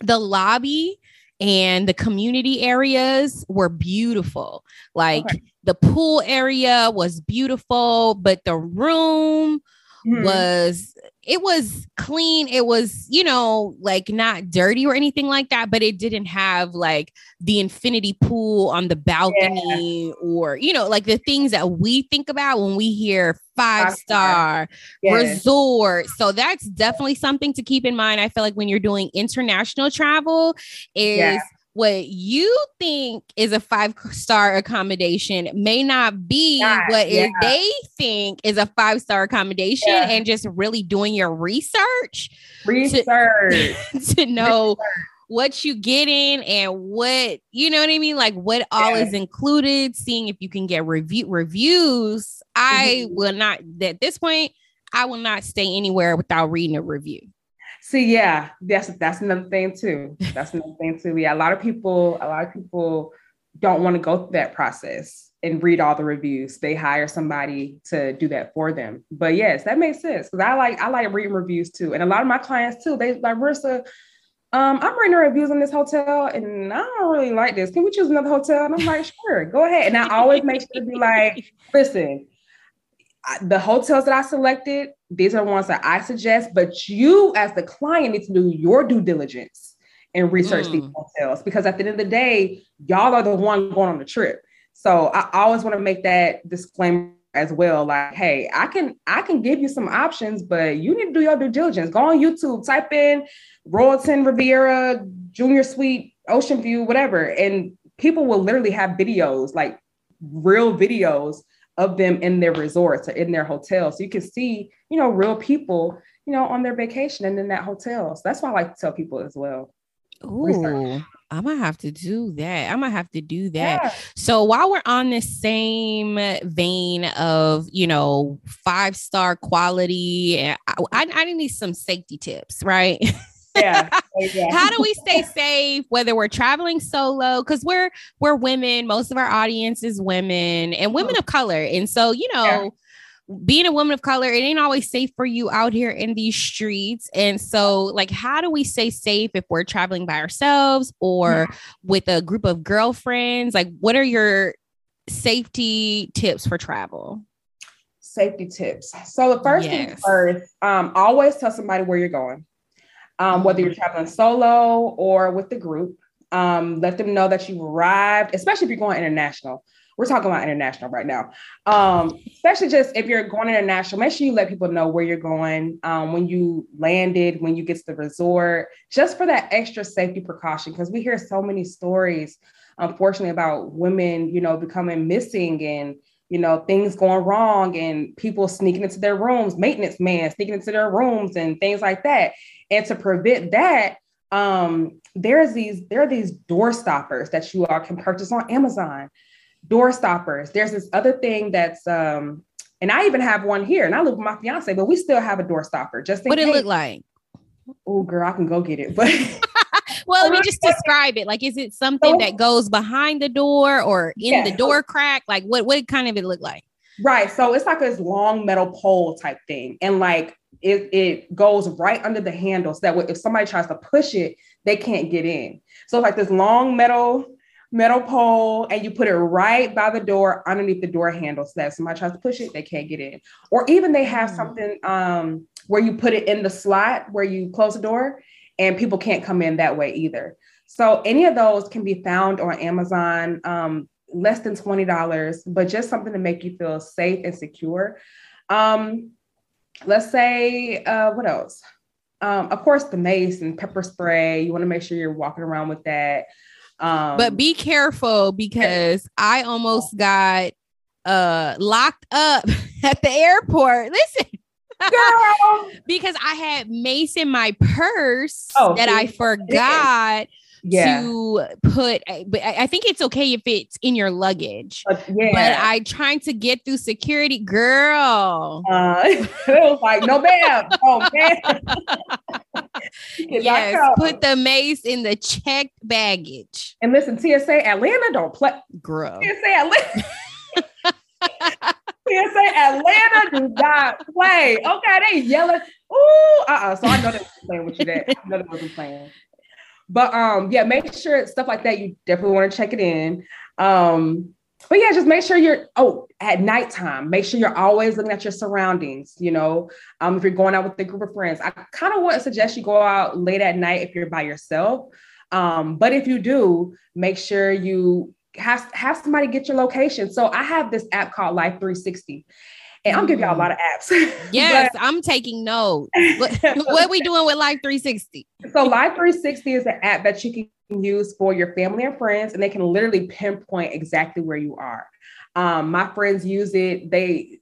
the lobby and the community areas were beautiful. Like okay. the pool area was beautiful, but the room mm-hmm. was it was clean. It was, you know, like not dirty or anything like that, but it didn't have like the infinity pool on the balcony yeah. or, you know, like the things that we think about when we hear five star resort. So that's definitely something to keep in mind. I feel like when you're doing international travel is yeah. What you think is a five star accommodation may not be Yeah, what yeah. they think is a five star accommodation Yeah. and just really doing your research Research. to know what you getting and what you know what I mean like what all is included seeing if you can get review reviews I Mhm. will not at this point I will not stay anywhere without reading a review See, yeah, that's that's another thing too. That's another thing too. Yeah, a lot of people, a lot of people don't want to go through that process and read all the reviews. They hire somebody to do that for them. But yes, that makes sense because I like I like reading reviews too, and a lot of my clients too. They like Marissa. Um, I'm reading reviews on this hotel, and I don't really like this. Can we choose another hotel? And I'm like, sure, go ahead. And I always make sure to be like, listen, the hotels that I selected, these are the ones that I suggest, but you as the client need to do your due diligence and research these Mm. hotels because at the end of the day, y'all are the one going on the trip. So I always want to make that disclaimer as well. Like, hey, I can I can give you some options, but you need to do your due diligence. Go on YouTube, type in Royalton Riviera, Junior Suite, Ocean View, whatever, and people will literally have videos, like real videos of them in their resorts or in their hotels. So you can see, you know, real people, you know, on their vacation and in that hotel. So that's why I like to tell people as well. Research. Ooh, I might have to do that. I might have to do that. Yeah. So while we're on the same vein of, you know, five star quality, I, I, I need some safety tips, right? Yeah. yeah. How do we stay safe whether we're traveling solo? Because we're we're women, most of our audience is women and women of color. And so, you know, being a woman of color, it ain't always safe for you out here in these streets. And so, like, how do we stay safe if we're traveling by ourselves or with a group of girlfriends? Like, what are your safety tips for travel? safety tips. So the first thing Yes. first, um, always tell somebody where you're going. Um, whether you're traveling solo or with the group, um, let them know that you arrived, especially if you're going international. We're talking about international right now. Um, especially just if you're going international, make sure you let people know where you're going, um, when you landed, when you get to the resort, just for that extra safety precaution. Because we hear so many stories, unfortunately, about women, you know, becoming missing and you know, things going wrong and people sneaking into their rooms, maintenance man sneaking into their rooms and things like that. And to prevent that, um, there's these there are these door stoppers that you all can purchase on Amazon. Door stoppers. There's this other thing that's um, and I even have one here, and I live with my fiance, but we still have a door stopper just What it look like? Oh, girl, I can go get it, but Well, let me just describe it. Like, is it something that goes behind the door or in the door crack? Like, what what kind of it look like? Right. So it's like this long metal pole type thing. And like it, it goes right under the handle so that way if somebody tries to push it, they can't get in. So it's like this long metal metal pole and you put it right by the door underneath the door handle so that if somebody tries to push it, they can't get in. Or even they have Mm. something um where you put it in the slot where you close the door and people can't come in that way either. So any of those can be found on Amazon. Um, less than $20, but just something to make you feel safe and secure. Um, let's say, uh, what else? Um, of course, the mace and pepper spray. You want to make sure you're walking around with that. Um, But be careful because I almost got uh locked up at the airport. Listen, girl, because I had mace in my purse Oh, that I forgot yeah, to put. But I think it's okay if it's in your luggage. but yeah. But I trying to get through security, girl. uh, it was like, no, ma'am. Oh, man. Yes, put the mace in the checked baggage, and listen, TSA Atlanta don't play. girl. TSA Atlanta. TSA Atlanta do not play. Okay, they yelling. Ooh, uh-uh. So I know they was playing with you there. I know they wasn't playing. But um, yeah, make sure stuff like that. You definitely want to check it in. Um, but yeah, just make sure you're oh at nighttime. Make sure you're always looking at your surroundings. You know, um, if you're going out with a group of friends, I kind of want to suggest you go out late at night if you're by yourself. Um, but if you do, make sure you have have somebody get your location. So I have this app called Life 360, and I'm giving y'all a lot of apps. Yes, I'm taking notes. What, what we doing with Life 360? So Life 360 is an app that you can use for your family and friends, and they can literally pinpoint exactly where you are. Um, my friends use it. They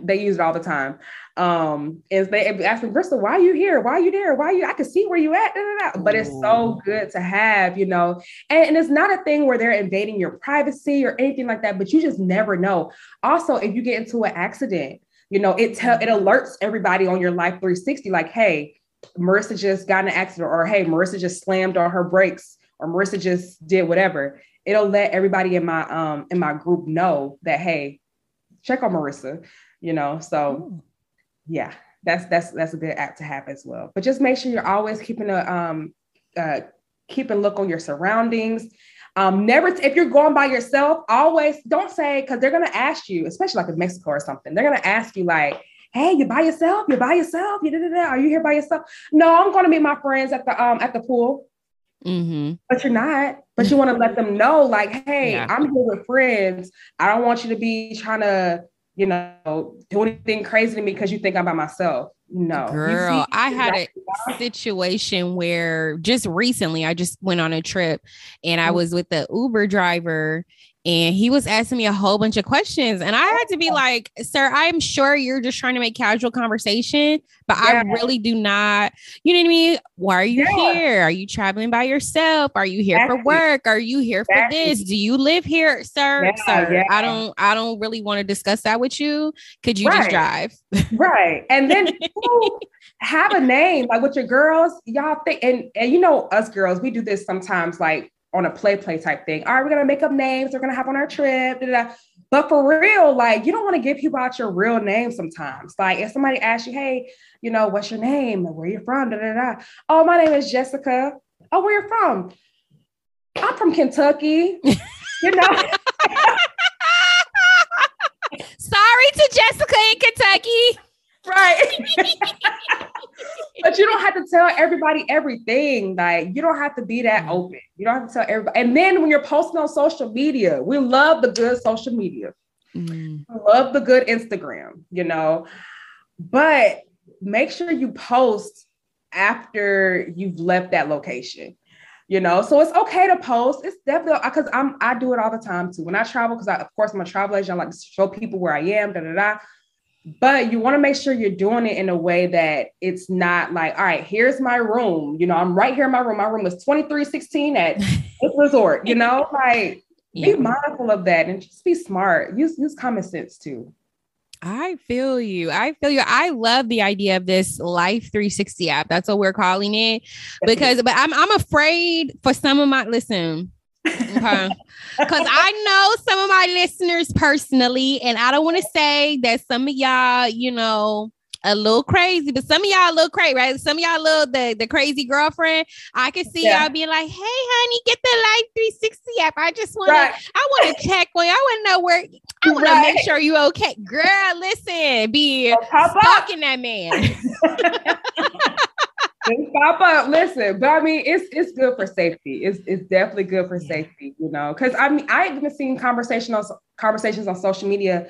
they use it all the time. Um, and they ask me, Bristol, why are you here? Why are you there? Why are you? I can see where you at. Da, da, da. But it's so good to have, you know. And, and it's not a thing where they're invading your privacy or anything like that. But you just never know. Also, if you get into an accident, you know, it tell it alerts everybody on your Life 360, like, hey, Marissa just got in an accident, or hey, Marissa just slammed on her brakes, or Marissa just did whatever. It'll let everybody in my um in my group know that hey, check on Marissa, you know. So Ooh. Yeah, that's that's that's a good app to have as well. But just make sure you're always keeping a um uh keeping look on your surroundings. Um, never if you're going by yourself, always don't say because they're gonna ask you, especially like in Mexico or something, they're gonna ask you like, hey, you by yourself? You by yourself? You da, da, da. Are you here by yourself? No, I'm going to meet my friends at the um at the pool. Mm-hmm. But you're not. But you want to let them know, like, hey, yeah. I'm here with friends. I don't want you to be trying to, you know, do anything crazy to me because you think I'm by myself. No, girl, I had a situation where just recently I just went on a trip and I mm-hmm. was with the Uber driver and he was asking me a whole bunch of questions. And i had to be like sir i'm sure you're just trying to make casual conversation but yeah. i really do not you know what i mean? Why are you yeah. here? Are you traveling by yourself? Are you here exactly. for work? Are you here exactly. for this? Do you live here sir? Yeah, sir i don't i don't really want to discuss that with you. Could you right. just drive? Right. And then have a name like with your girls y'all think and and you know us girls we do this sometimes like on a play play type thing. All right, we're gonna make up names. We're gonna have on our trip. Da, da, da. But for real, like you don't want to give people out your real name sometimes. Like if somebody asks you, hey, you know, what's your name? Where you from? Da, da, da. Oh, my name is Jessica. Oh, where you from? I'm from Kentucky. you know. Sorry to Jessica in Kentucky. Right. but you don't have to tell everybody everything. Like you don't have to be that mm-hmm. open. You don't have to tell everybody. And then when you're posting on social media, we love the good social media. Mm. Love the good Instagram, you know. But make sure you post after you've left that location. You know, so it's okay to post. It's definitely because I'm I do it all the time too. When I travel, because I of course I'm a travel agent, I like to show people where I am, da da da but you want to make sure you're doing it in a way that it's not like, all right, here's my room. You know, I'm right here in my room. My room is 2316 at this resort, you know, like yeah. be mindful of that and just be smart. Use use common sense too. I feel you. I feel you. I love the idea of this Life 360 app. That's what we're calling it. Because but I'm I'm afraid for some of my listen, Okay. Because I know some of my listeners personally, and I don't want to say that some of y'all, you know, a little crazy, but some of y'all a little crazy, right? Some of y'all little the, the crazy girlfriend. I can see yeah. y'all being like, hey, honey, get the Life 360 app. I just right. to, I want to check on you. I want to know where I right. to make sure you okay. Girl, listen, be talking that man. pop up. Listen, but I mean, it's it's good for safety. It's it's definitely good for yeah. safety, you know. Because I mean, I've even seen conversations conversations on social media.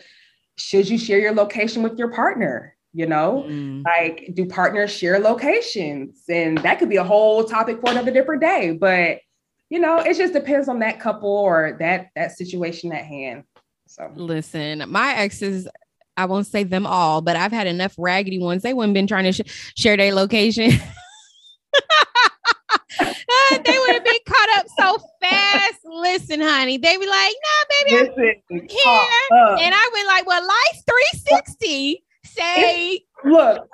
Should you share your location with your partner? You know, mm. like do partners share locations? And that could be a whole topic for another different day. But you know, it just depends on that couple or that that situation at hand. So listen, my exes I won't say them all, but I've had enough raggedy ones. They wouldn't been trying to sh- share their location. they would have been caught up so fast. Listen, honey, they be like, "No, baby, I'm here," and I went like, "Well, Life 360 say, look."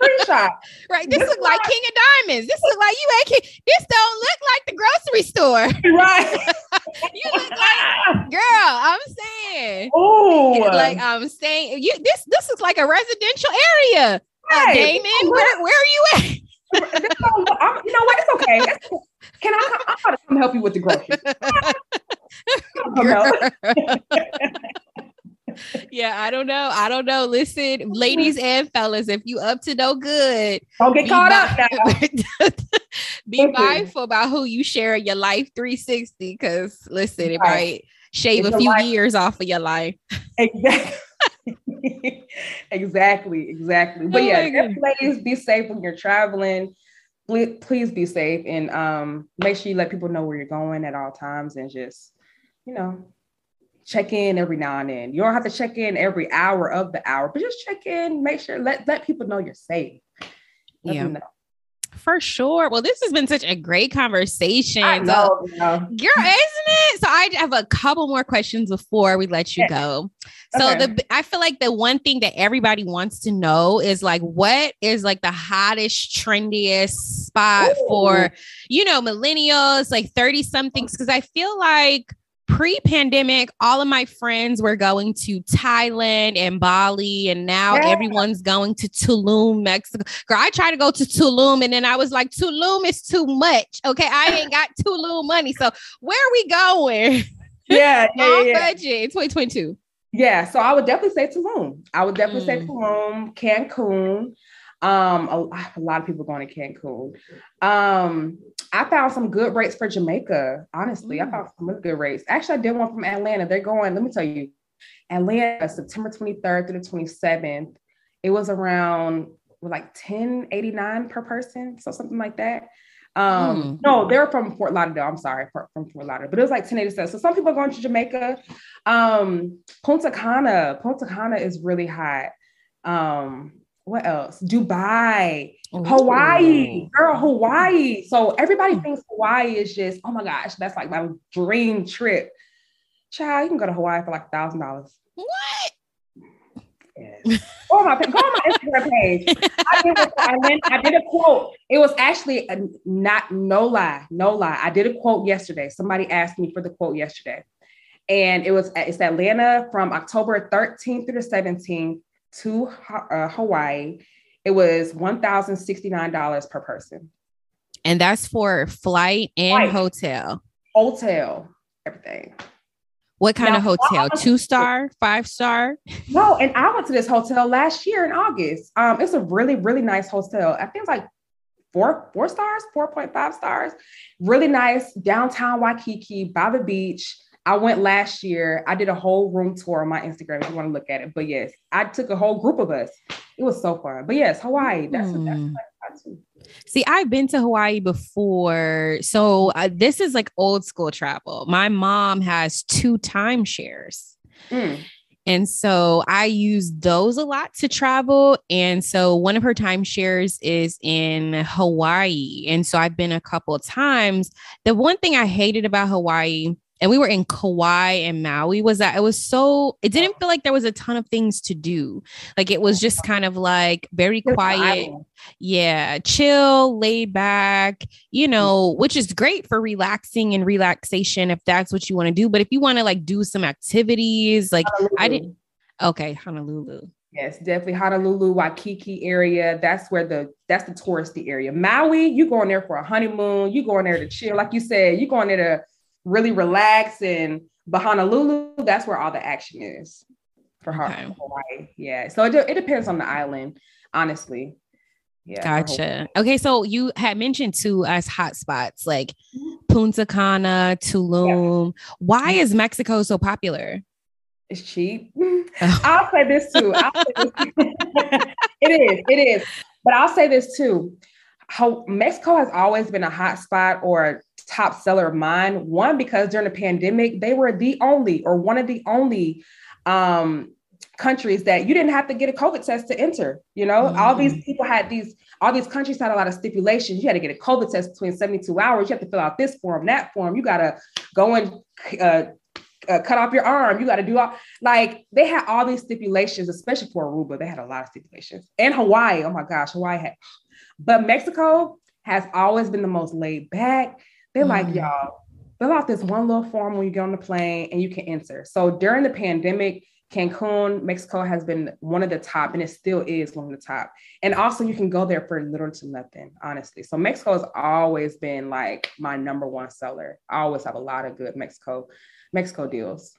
Screenshot. right. This, this look like King of Diamonds. This look like you ain't King. This don't look like the grocery store. Right. you look like girl. I'm saying. Oh. Like I'm saying, you this this is like a residential area. Right. Uh, Damon, where where are you at? You know what? It's okay. It's, can I? Come, I'm to come help you with the groceries. yeah, I don't know. I don't know. Listen, ladies and fellas, if you up to no good, don't get caught up now. be mindful about who you share your life 360 because listen, it might shave it's a few life. years off of your life. Exactly. exactly, exactly. But oh yeah, ladies, be safe when you're traveling. please, please be safe and um, make sure you let people know where you're going at all times and just, you know, check in every now and then. You don't have to check in every hour of the hour, but just check in, make sure let let people know you're safe. Let yeah. For sure. Well, this has been such a great conversation. I know, so, girl, isn't it? So I have a couple more questions before we let you go. So okay. the I feel like the one thing that everybody wants to know is like what is like the hottest, trendiest spot Ooh. for you know millennials, like 30 somethings? Because I feel like pre-pandemic all of my friends were going to thailand and bali and now yeah. everyone's going to tulum mexico girl i tried to go to tulum and then i was like tulum is too much okay i ain't got tulum money so where are we going yeah, yeah, yeah. budget 2022 yeah so i would definitely say tulum i would definitely mm. say tulum cancun um, a, a, lot of people going to Cancun. Um, I found some good rates for Jamaica. Honestly, mm. I found some really good rates. Actually, I did one from Atlanta. They're going. Let me tell you, Atlanta, September 23rd through the 27th. It was around like 1089 per person, so something like that. Um, mm. no, they're from Fort Lauderdale. I'm sorry, from Fort Lauderdale, but it was like 1087. So some people are going to Jamaica. Um, Punta Cana, Punta Cana is really hot. Um, what else? Dubai, Ooh. Hawaii, girl, Hawaii. So everybody hmm. thinks Hawaii is just, oh my gosh, that's like my dream trip. Child, you can go to Hawaii for like a thousand dollars. What? Yes. go on my go on my Instagram page. I did, I, went, I did a quote. It was actually a, not no lie, no lie. I did a quote yesterday. Somebody asked me for the quote yesterday, and it was it's Atlanta from October 13th through the 17th to uh, Hawaii. It was $1,069 per person. And that's for flight and flight. hotel. Hotel, everything. What kind now, of hotel? Two star, five star? No, and I went to this hotel last year in August. Um, it's a really, really nice hotel. I think it's like four, four stars, 4.5 stars. Really nice downtown Waikiki by the beach. I went last year. I did a whole room tour on my Instagram if you want to look at it. But yes, I took a whole group of us. It was so fun. But yes, Hawaii. That's, mm. that's See, I've been to Hawaii before. So uh, this is like old school travel. My mom has two timeshares. Mm. And so I use those a lot to travel. And so one of her timeshares is in Hawaii. And so I've been a couple times. The one thing I hated about Hawaii and we were in Kauai and Maui was that it was so it didn't feel like there was a ton of things to do. Like it was just kind of like very quiet. Yeah, chill, laid back, you know, which is great for relaxing and relaxation if that's what you want to do. But if you want to like do some activities, like Honolulu. I didn't okay, Honolulu. Yes, definitely Honolulu, Waikiki area. That's where the that's the touristy area. Maui, you going there for a honeymoon, you going there to chill. Like you said, you going there to really relax and but Honolulu, that's where all the action is for okay. Hawaii. Yeah. So it, it depends on the island, honestly. Yeah. Gotcha. Okay. So you had mentioned to us hotspots like mm-hmm. Punta Cana, Tulum. Yeah. Why mm-hmm. is Mexico so popular? It's cheap. Oh. I'll say this too. Say this too. it is. It is. But I'll say this too. How Mexico has always been a hotspot or top seller of mine. One, because during the pandemic, they were the only or one of the only um, countries that you didn't have to get a COVID test to enter. You know, mm-hmm. all these people had these, all these countries had a lot of stipulations. You had to get a COVID test between 72 hours. You have to fill out this form, that form. You got to go and uh, uh, cut off your arm. You got to do all like they had all these stipulations, especially for Aruba. They had a lot of stipulations. And Hawaii, oh my gosh, Hawaii had, but Mexico has always been the most laid back. They're mm like, y'all, fill out this one little form when you get on the plane and you can enter. So during the pandemic, Cancun, Mexico has been one of the top, and it still is one of the top. And also, you can go there for little to nothing, honestly. So Mexico has always been like my number one seller. I always have a lot of good Mexico, Mexico deals.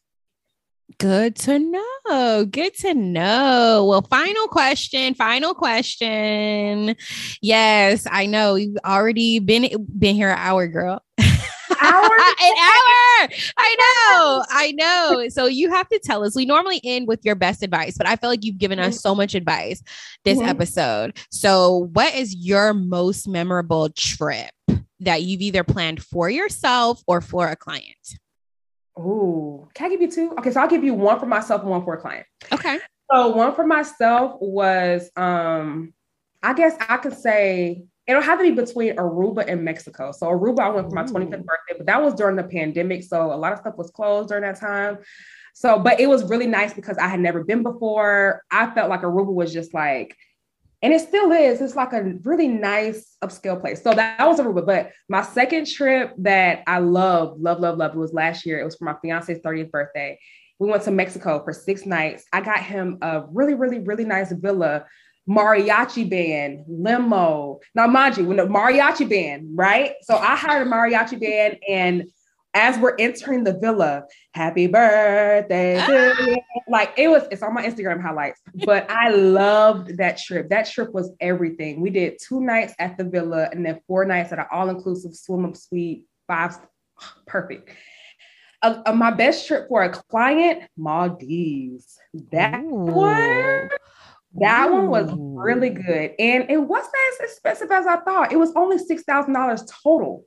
Good to know. Good to know. Well, final question. Final question. Yes, I know you've already been been here an hour, girl. Hour? An hour. I know. I know. So you have to tell us. We normally end with your best advice, but I feel like you've given us so much advice this Mhm. episode. So, what is your most memorable trip that you've either planned for yourself or for a client? Ooh, can I give you two? Okay, so I'll give you one for myself and one for a client. Okay. So one for myself was um I guess I could say it'll have to be between Aruba and Mexico. So Aruba, I went for my Ooh. 25th birthday, but that was during the pandemic. So a lot of stuff was closed during that time. So, but it was really nice because I had never been before. I felt like Aruba was just like, and it still is. It's like a really nice upscale place. So that, that was Aruba. But my second trip that I love, love, love, love was last year. It was for my fiance's 30th birthday. We went to Mexico for six nights. I got him a really, really, really nice villa, mariachi band, limo. Now, mind you, when the mariachi band, right? So I hired a mariachi band, and as we're entering the villa, happy birthday, to like it was. It's on my Instagram highlights. But I loved that trip. That trip was everything. We did two nights at the villa, and then four nights at an all-inclusive swim up suite. Five, perfect uh, uh, my best trip for a client, Maldives. That one, that one was really good, and it wasn't as expensive as I thought. It was only six thousand dollars total.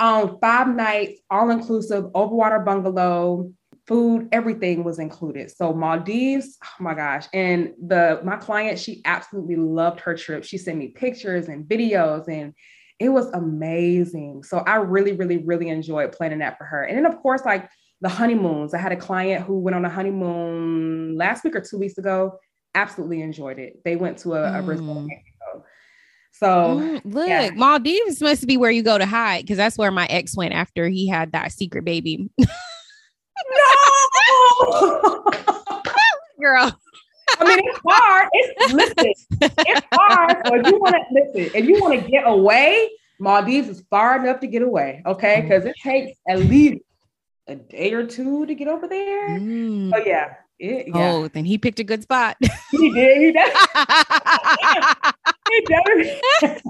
Um, five nights, all inclusive, overwater bungalow, food, everything was included. So Maldives, oh my gosh! And the my client, she absolutely loved her trip. She sent me pictures and videos, and it was amazing. So I really, really, really enjoyed planning that for her. And then of course, like the honeymoons. I had a client who went on a honeymoon last week or two weeks ago. Absolutely enjoyed it. They went to a, resort Mm. Mexico. So Mm, look, yeah. Maldives must be where you go to hide because that's where my ex went after he had that secret baby. no. Girl. I mean, it's hard. It's listen, it's hard. So if you want to listen, if you want to get away, Maldives is far enough to get away. Okay, because it takes at least a day or two to get over there. Mm. So yeah, it, yeah. Oh, then he picked a good spot. he did. He did. He definitely,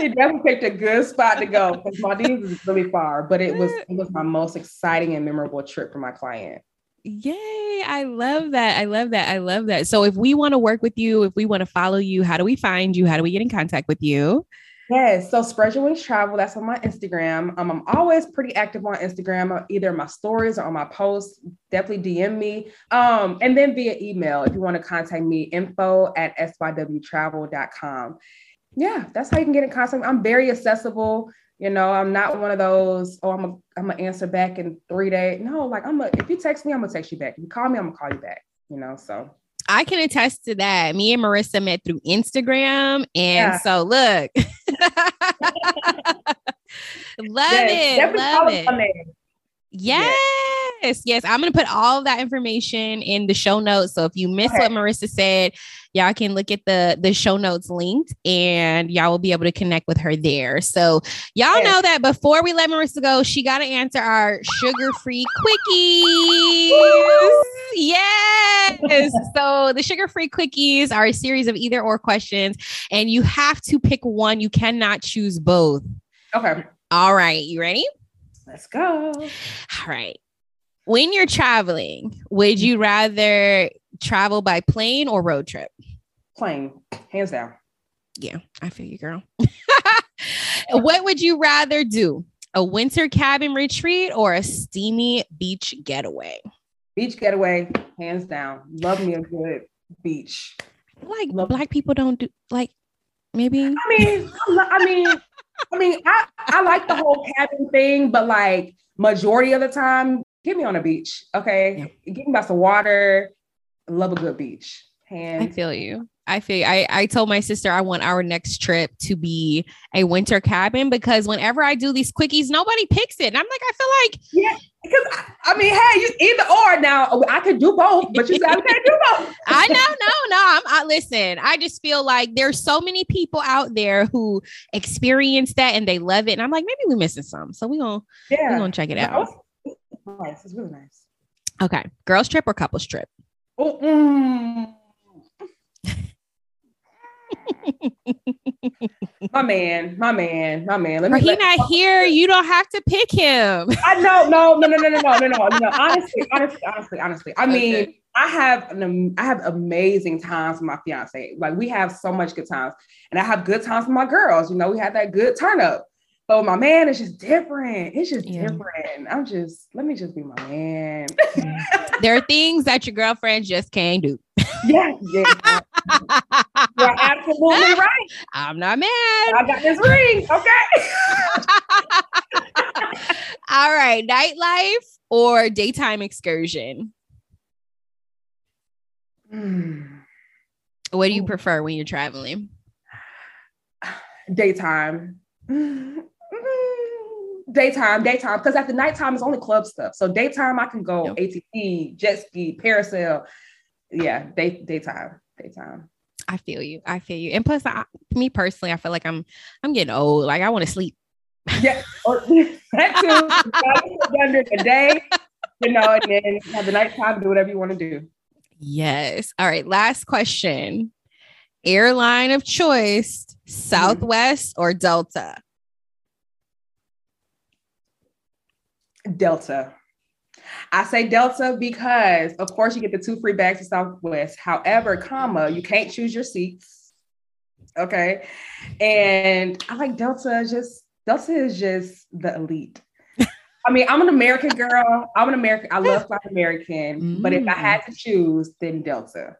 he definitely picked a good spot to go because Maldives is really far, but it was it was my most exciting and memorable trip for my client. Yay. I love that. I love that. I love that. So if we want to work with you, if we want to follow you, how do we find you? How do we get in contact with you? Yes, so Spread Your Wings Travel, that's on my Instagram. Um, I'm always pretty active on Instagram, uh, either my stories or on my posts. Definitely DM me. Um, and then via email if you want to contact me, info at sywtravel.com. Yeah, that's how you can get in contact. I'm very accessible. You know, I'm not one of those, oh, I'm a, I'm gonna answer back in three days. No, like I'm a if you text me, I'm gonna text you back. If you call me, I'm gonna call you back, you know. So I can attest to that. Me and Marissa met through Instagram. And Yeah. so look. love yes, it. Love it. name. Yes, yes. I'm gonna put all of that information in the show notes. So if you missed Okay. what Marissa said, y'all can look at the the show notes linked, and y'all will be able to connect with her there. So y'all Yes. know that before we let Marissa go, she got to answer our sugar free quickies. Yes. so the sugar free quickies are a series of either or questions, and you have to pick one. You cannot choose both. Okay, All right, you ready? let's go. All right. When you're traveling, would you rather travel by plane or road trip? Plane, hands down. Yeah, I feel you, girl. what would you rather do? A winter cabin retreat or a steamy beach getaway? Beach getaway, hands down. Love me a good beach. Like Love- black people don't do like maybe I mean, I I mean, I mean, I, I like the whole cabin thing, but like majority of the time, get me on a beach. Okay. Give me about some water. Love a good beach. I feel you. I feel I, I told my sister I want our next trip to be a winter cabin because whenever I do these quickies, nobody picks it. And I'm like, I feel like Yeah. Because I, I mean, hey, you either or now I could do both, but you said I can't do both. I know, no, no. I'm I listen. I just feel like there's so many people out there who experience that and they love it. And I'm like, maybe we're missing some. So we're gonna Yeah. we're gonna check it out. Nice. It's really nice. Okay. Girls trip or couples trip? Oh, mm. my man, my man, my man. Let me. he let- not here. You don't have to pick him. I know, no, no, no, no, no, no, no, no, no. Honestly, honestly, honestly, honestly. I mean, Okay. I have an I have amazing times with my fiance. Like we have so much good times, and I have good times with my girls. You know, we had that good turn up. But with my man, it's just different. It's just Yeah. different. I'm just let me just be my man. there are things that your girlfriend just can't do. yeah, yeah. You're absolutely right. I'm not mad. I got this ring. Okay. All right, nightlife or daytime excursion? Hmm. What do you prefer when you're traveling? daytime. Daytime, daytime, because at the nighttime it's only club stuff. So daytime I can go Yep. ATV, jet ski, parasail. Yeah, day daytime, daytime. I feel you. I feel you. And plus, I, me personally, I feel like I'm I'm getting old. Like I want to sleep. Yeah, oh, that too. You gotta get Under the day, you know, and then have the nighttime, do whatever you want to do. Yes. All right. Last question. Airline of choice: mm-hmm. Southwest or Delta? Delta. I say Delta because, of course, you get the two free bags to Southwest. However, comma, you can't choose your seats. Okay. And I like Delta, just Delta is just the elite. I mean, I'm an American girl. I'm an American. I love flying American. But if I Mm. had to choose, then Delta.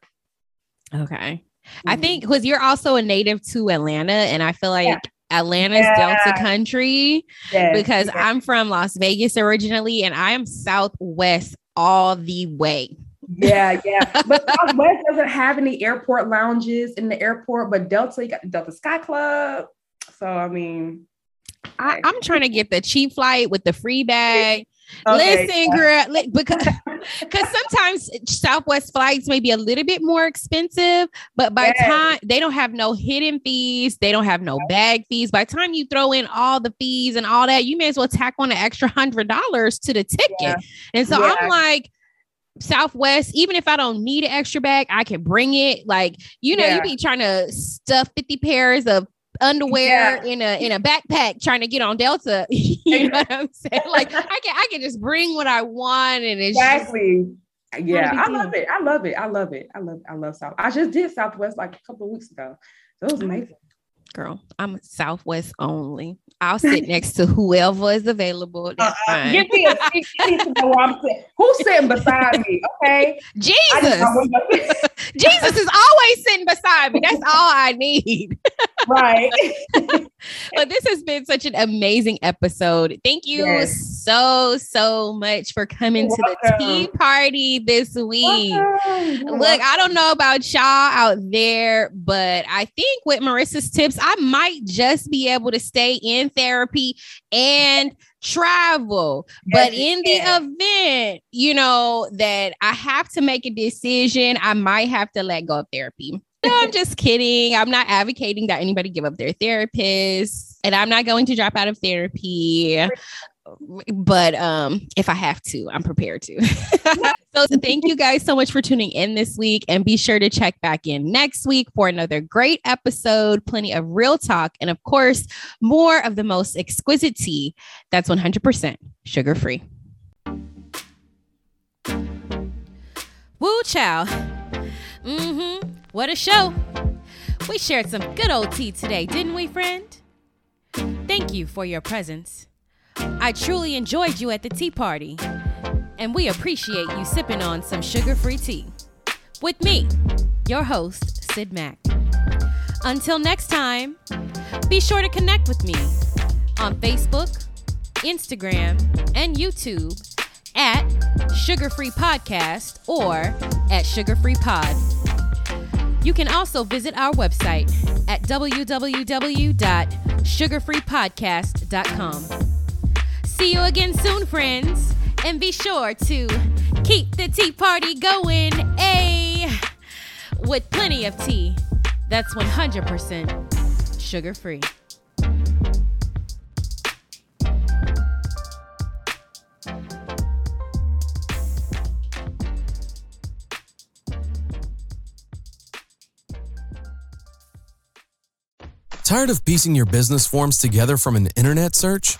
Okay. I Mhm. think because you're also a native to Atlanta, and I feel like Yeah. Atlanta's Yeah. Delta country Yes, because yes. I'm from Las Vegas originally, and I am Southwest all the way. Yeah, yeah. But Southwest doesn't have any airport lounges in the airport, but Delta, you got Delta Sky Club. So I mean, I, I'm trying to get the cheap flight with the free bag. Okay, Listen, girl, because because sometimes Southwest flights may be a little bit more expensive, but by Yes. time they don't have no hidden fees, they don't have no bag fees. By the time you throw in all the fees and all that, you may as well tack on an extra hundred dollars to the ticket. Yeah. And so Yeah. I'm like. Southwest, even if I don't need an extra bag, I can bring it. Like, you know, Yeah. you be trying to stuff 50 pairs of underwear in a in a backpack trying to get on Delta. you know what I'm saying? Like I can I can just bring what I want and it's just exactly. Yeah, I love it. I love it. I love it. I love I love South. I just did Southwest like a couple of weeks ago. So it was oh, amazing. girl, I'm Southwest only. I'll sit next to whoever is available. That's Uh, fine. give me a seat. I need to know where I'm sitting. Who's sitting beside me? Okay. Jesus. Jesus is always sitting beside me. That's all I need. right. but this has been such an amazing episode. Thank you Yes. so, so much for coming You're to the tea party this week. Welcome. Look. I don't know about y'all out there, but I think with Marissa's tips, I might just be able to stay in therapy and travel. but in the event, you know, that I have to make a decision, I might have to let go of therapy. No, I'm just kidding. I'm not advocating that anybody give up their therapist, and I'm not going to drop out of therapy. But um, if I have to, I'm prepared to. so thank you guys so much for tuning in this week, and be sure to check back in next week for another great episode, plenty of real talk, and of course, more of the most exquisite tea that's 100% sugar free. Woo chow. Mm-hmm. What a show. We shared some good old tea today, didn't we, friend? Thank you for your presence. I truly enjoyed you at the tea party, and we appreciate you sipping on some sugar free tea. With me, your host, Syd Mack. Until next time, be sure to connect with me on Facebook, Instagram, and YouTube at Sugar Free Podcast or at Sugar Free Pod. You can also visit our website at www.sugarfreepodcast.com. See you again soon, friends, and be sure to keep the tea party going, a with plenty of tea that's 100% sugar free. Tired of piecing your business forms together from an internet search?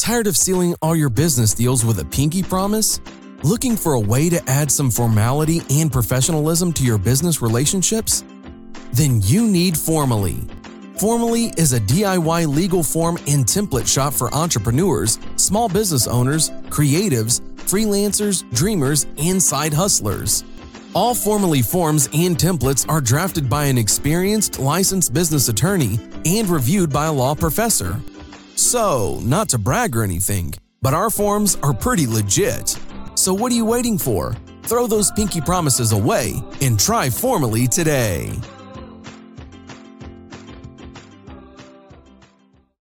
Tired of sealing all your business deals with a pinky promise? Looking for a way to add some formality and professionalism to your business relationships? Then you need Formally. Formally is a DIY legal form and template shop for entrepreneurs, small business owners, creatives, freelancers, dreamers, and side hustlers. All Formally forms and templates are drafted by an experienced licensed business attorney and reviewed by a law professor. So, not to brag or anything, but our forms are pretty legit. So, what are you waiting for? Throw those pinky promises away and try Formally today.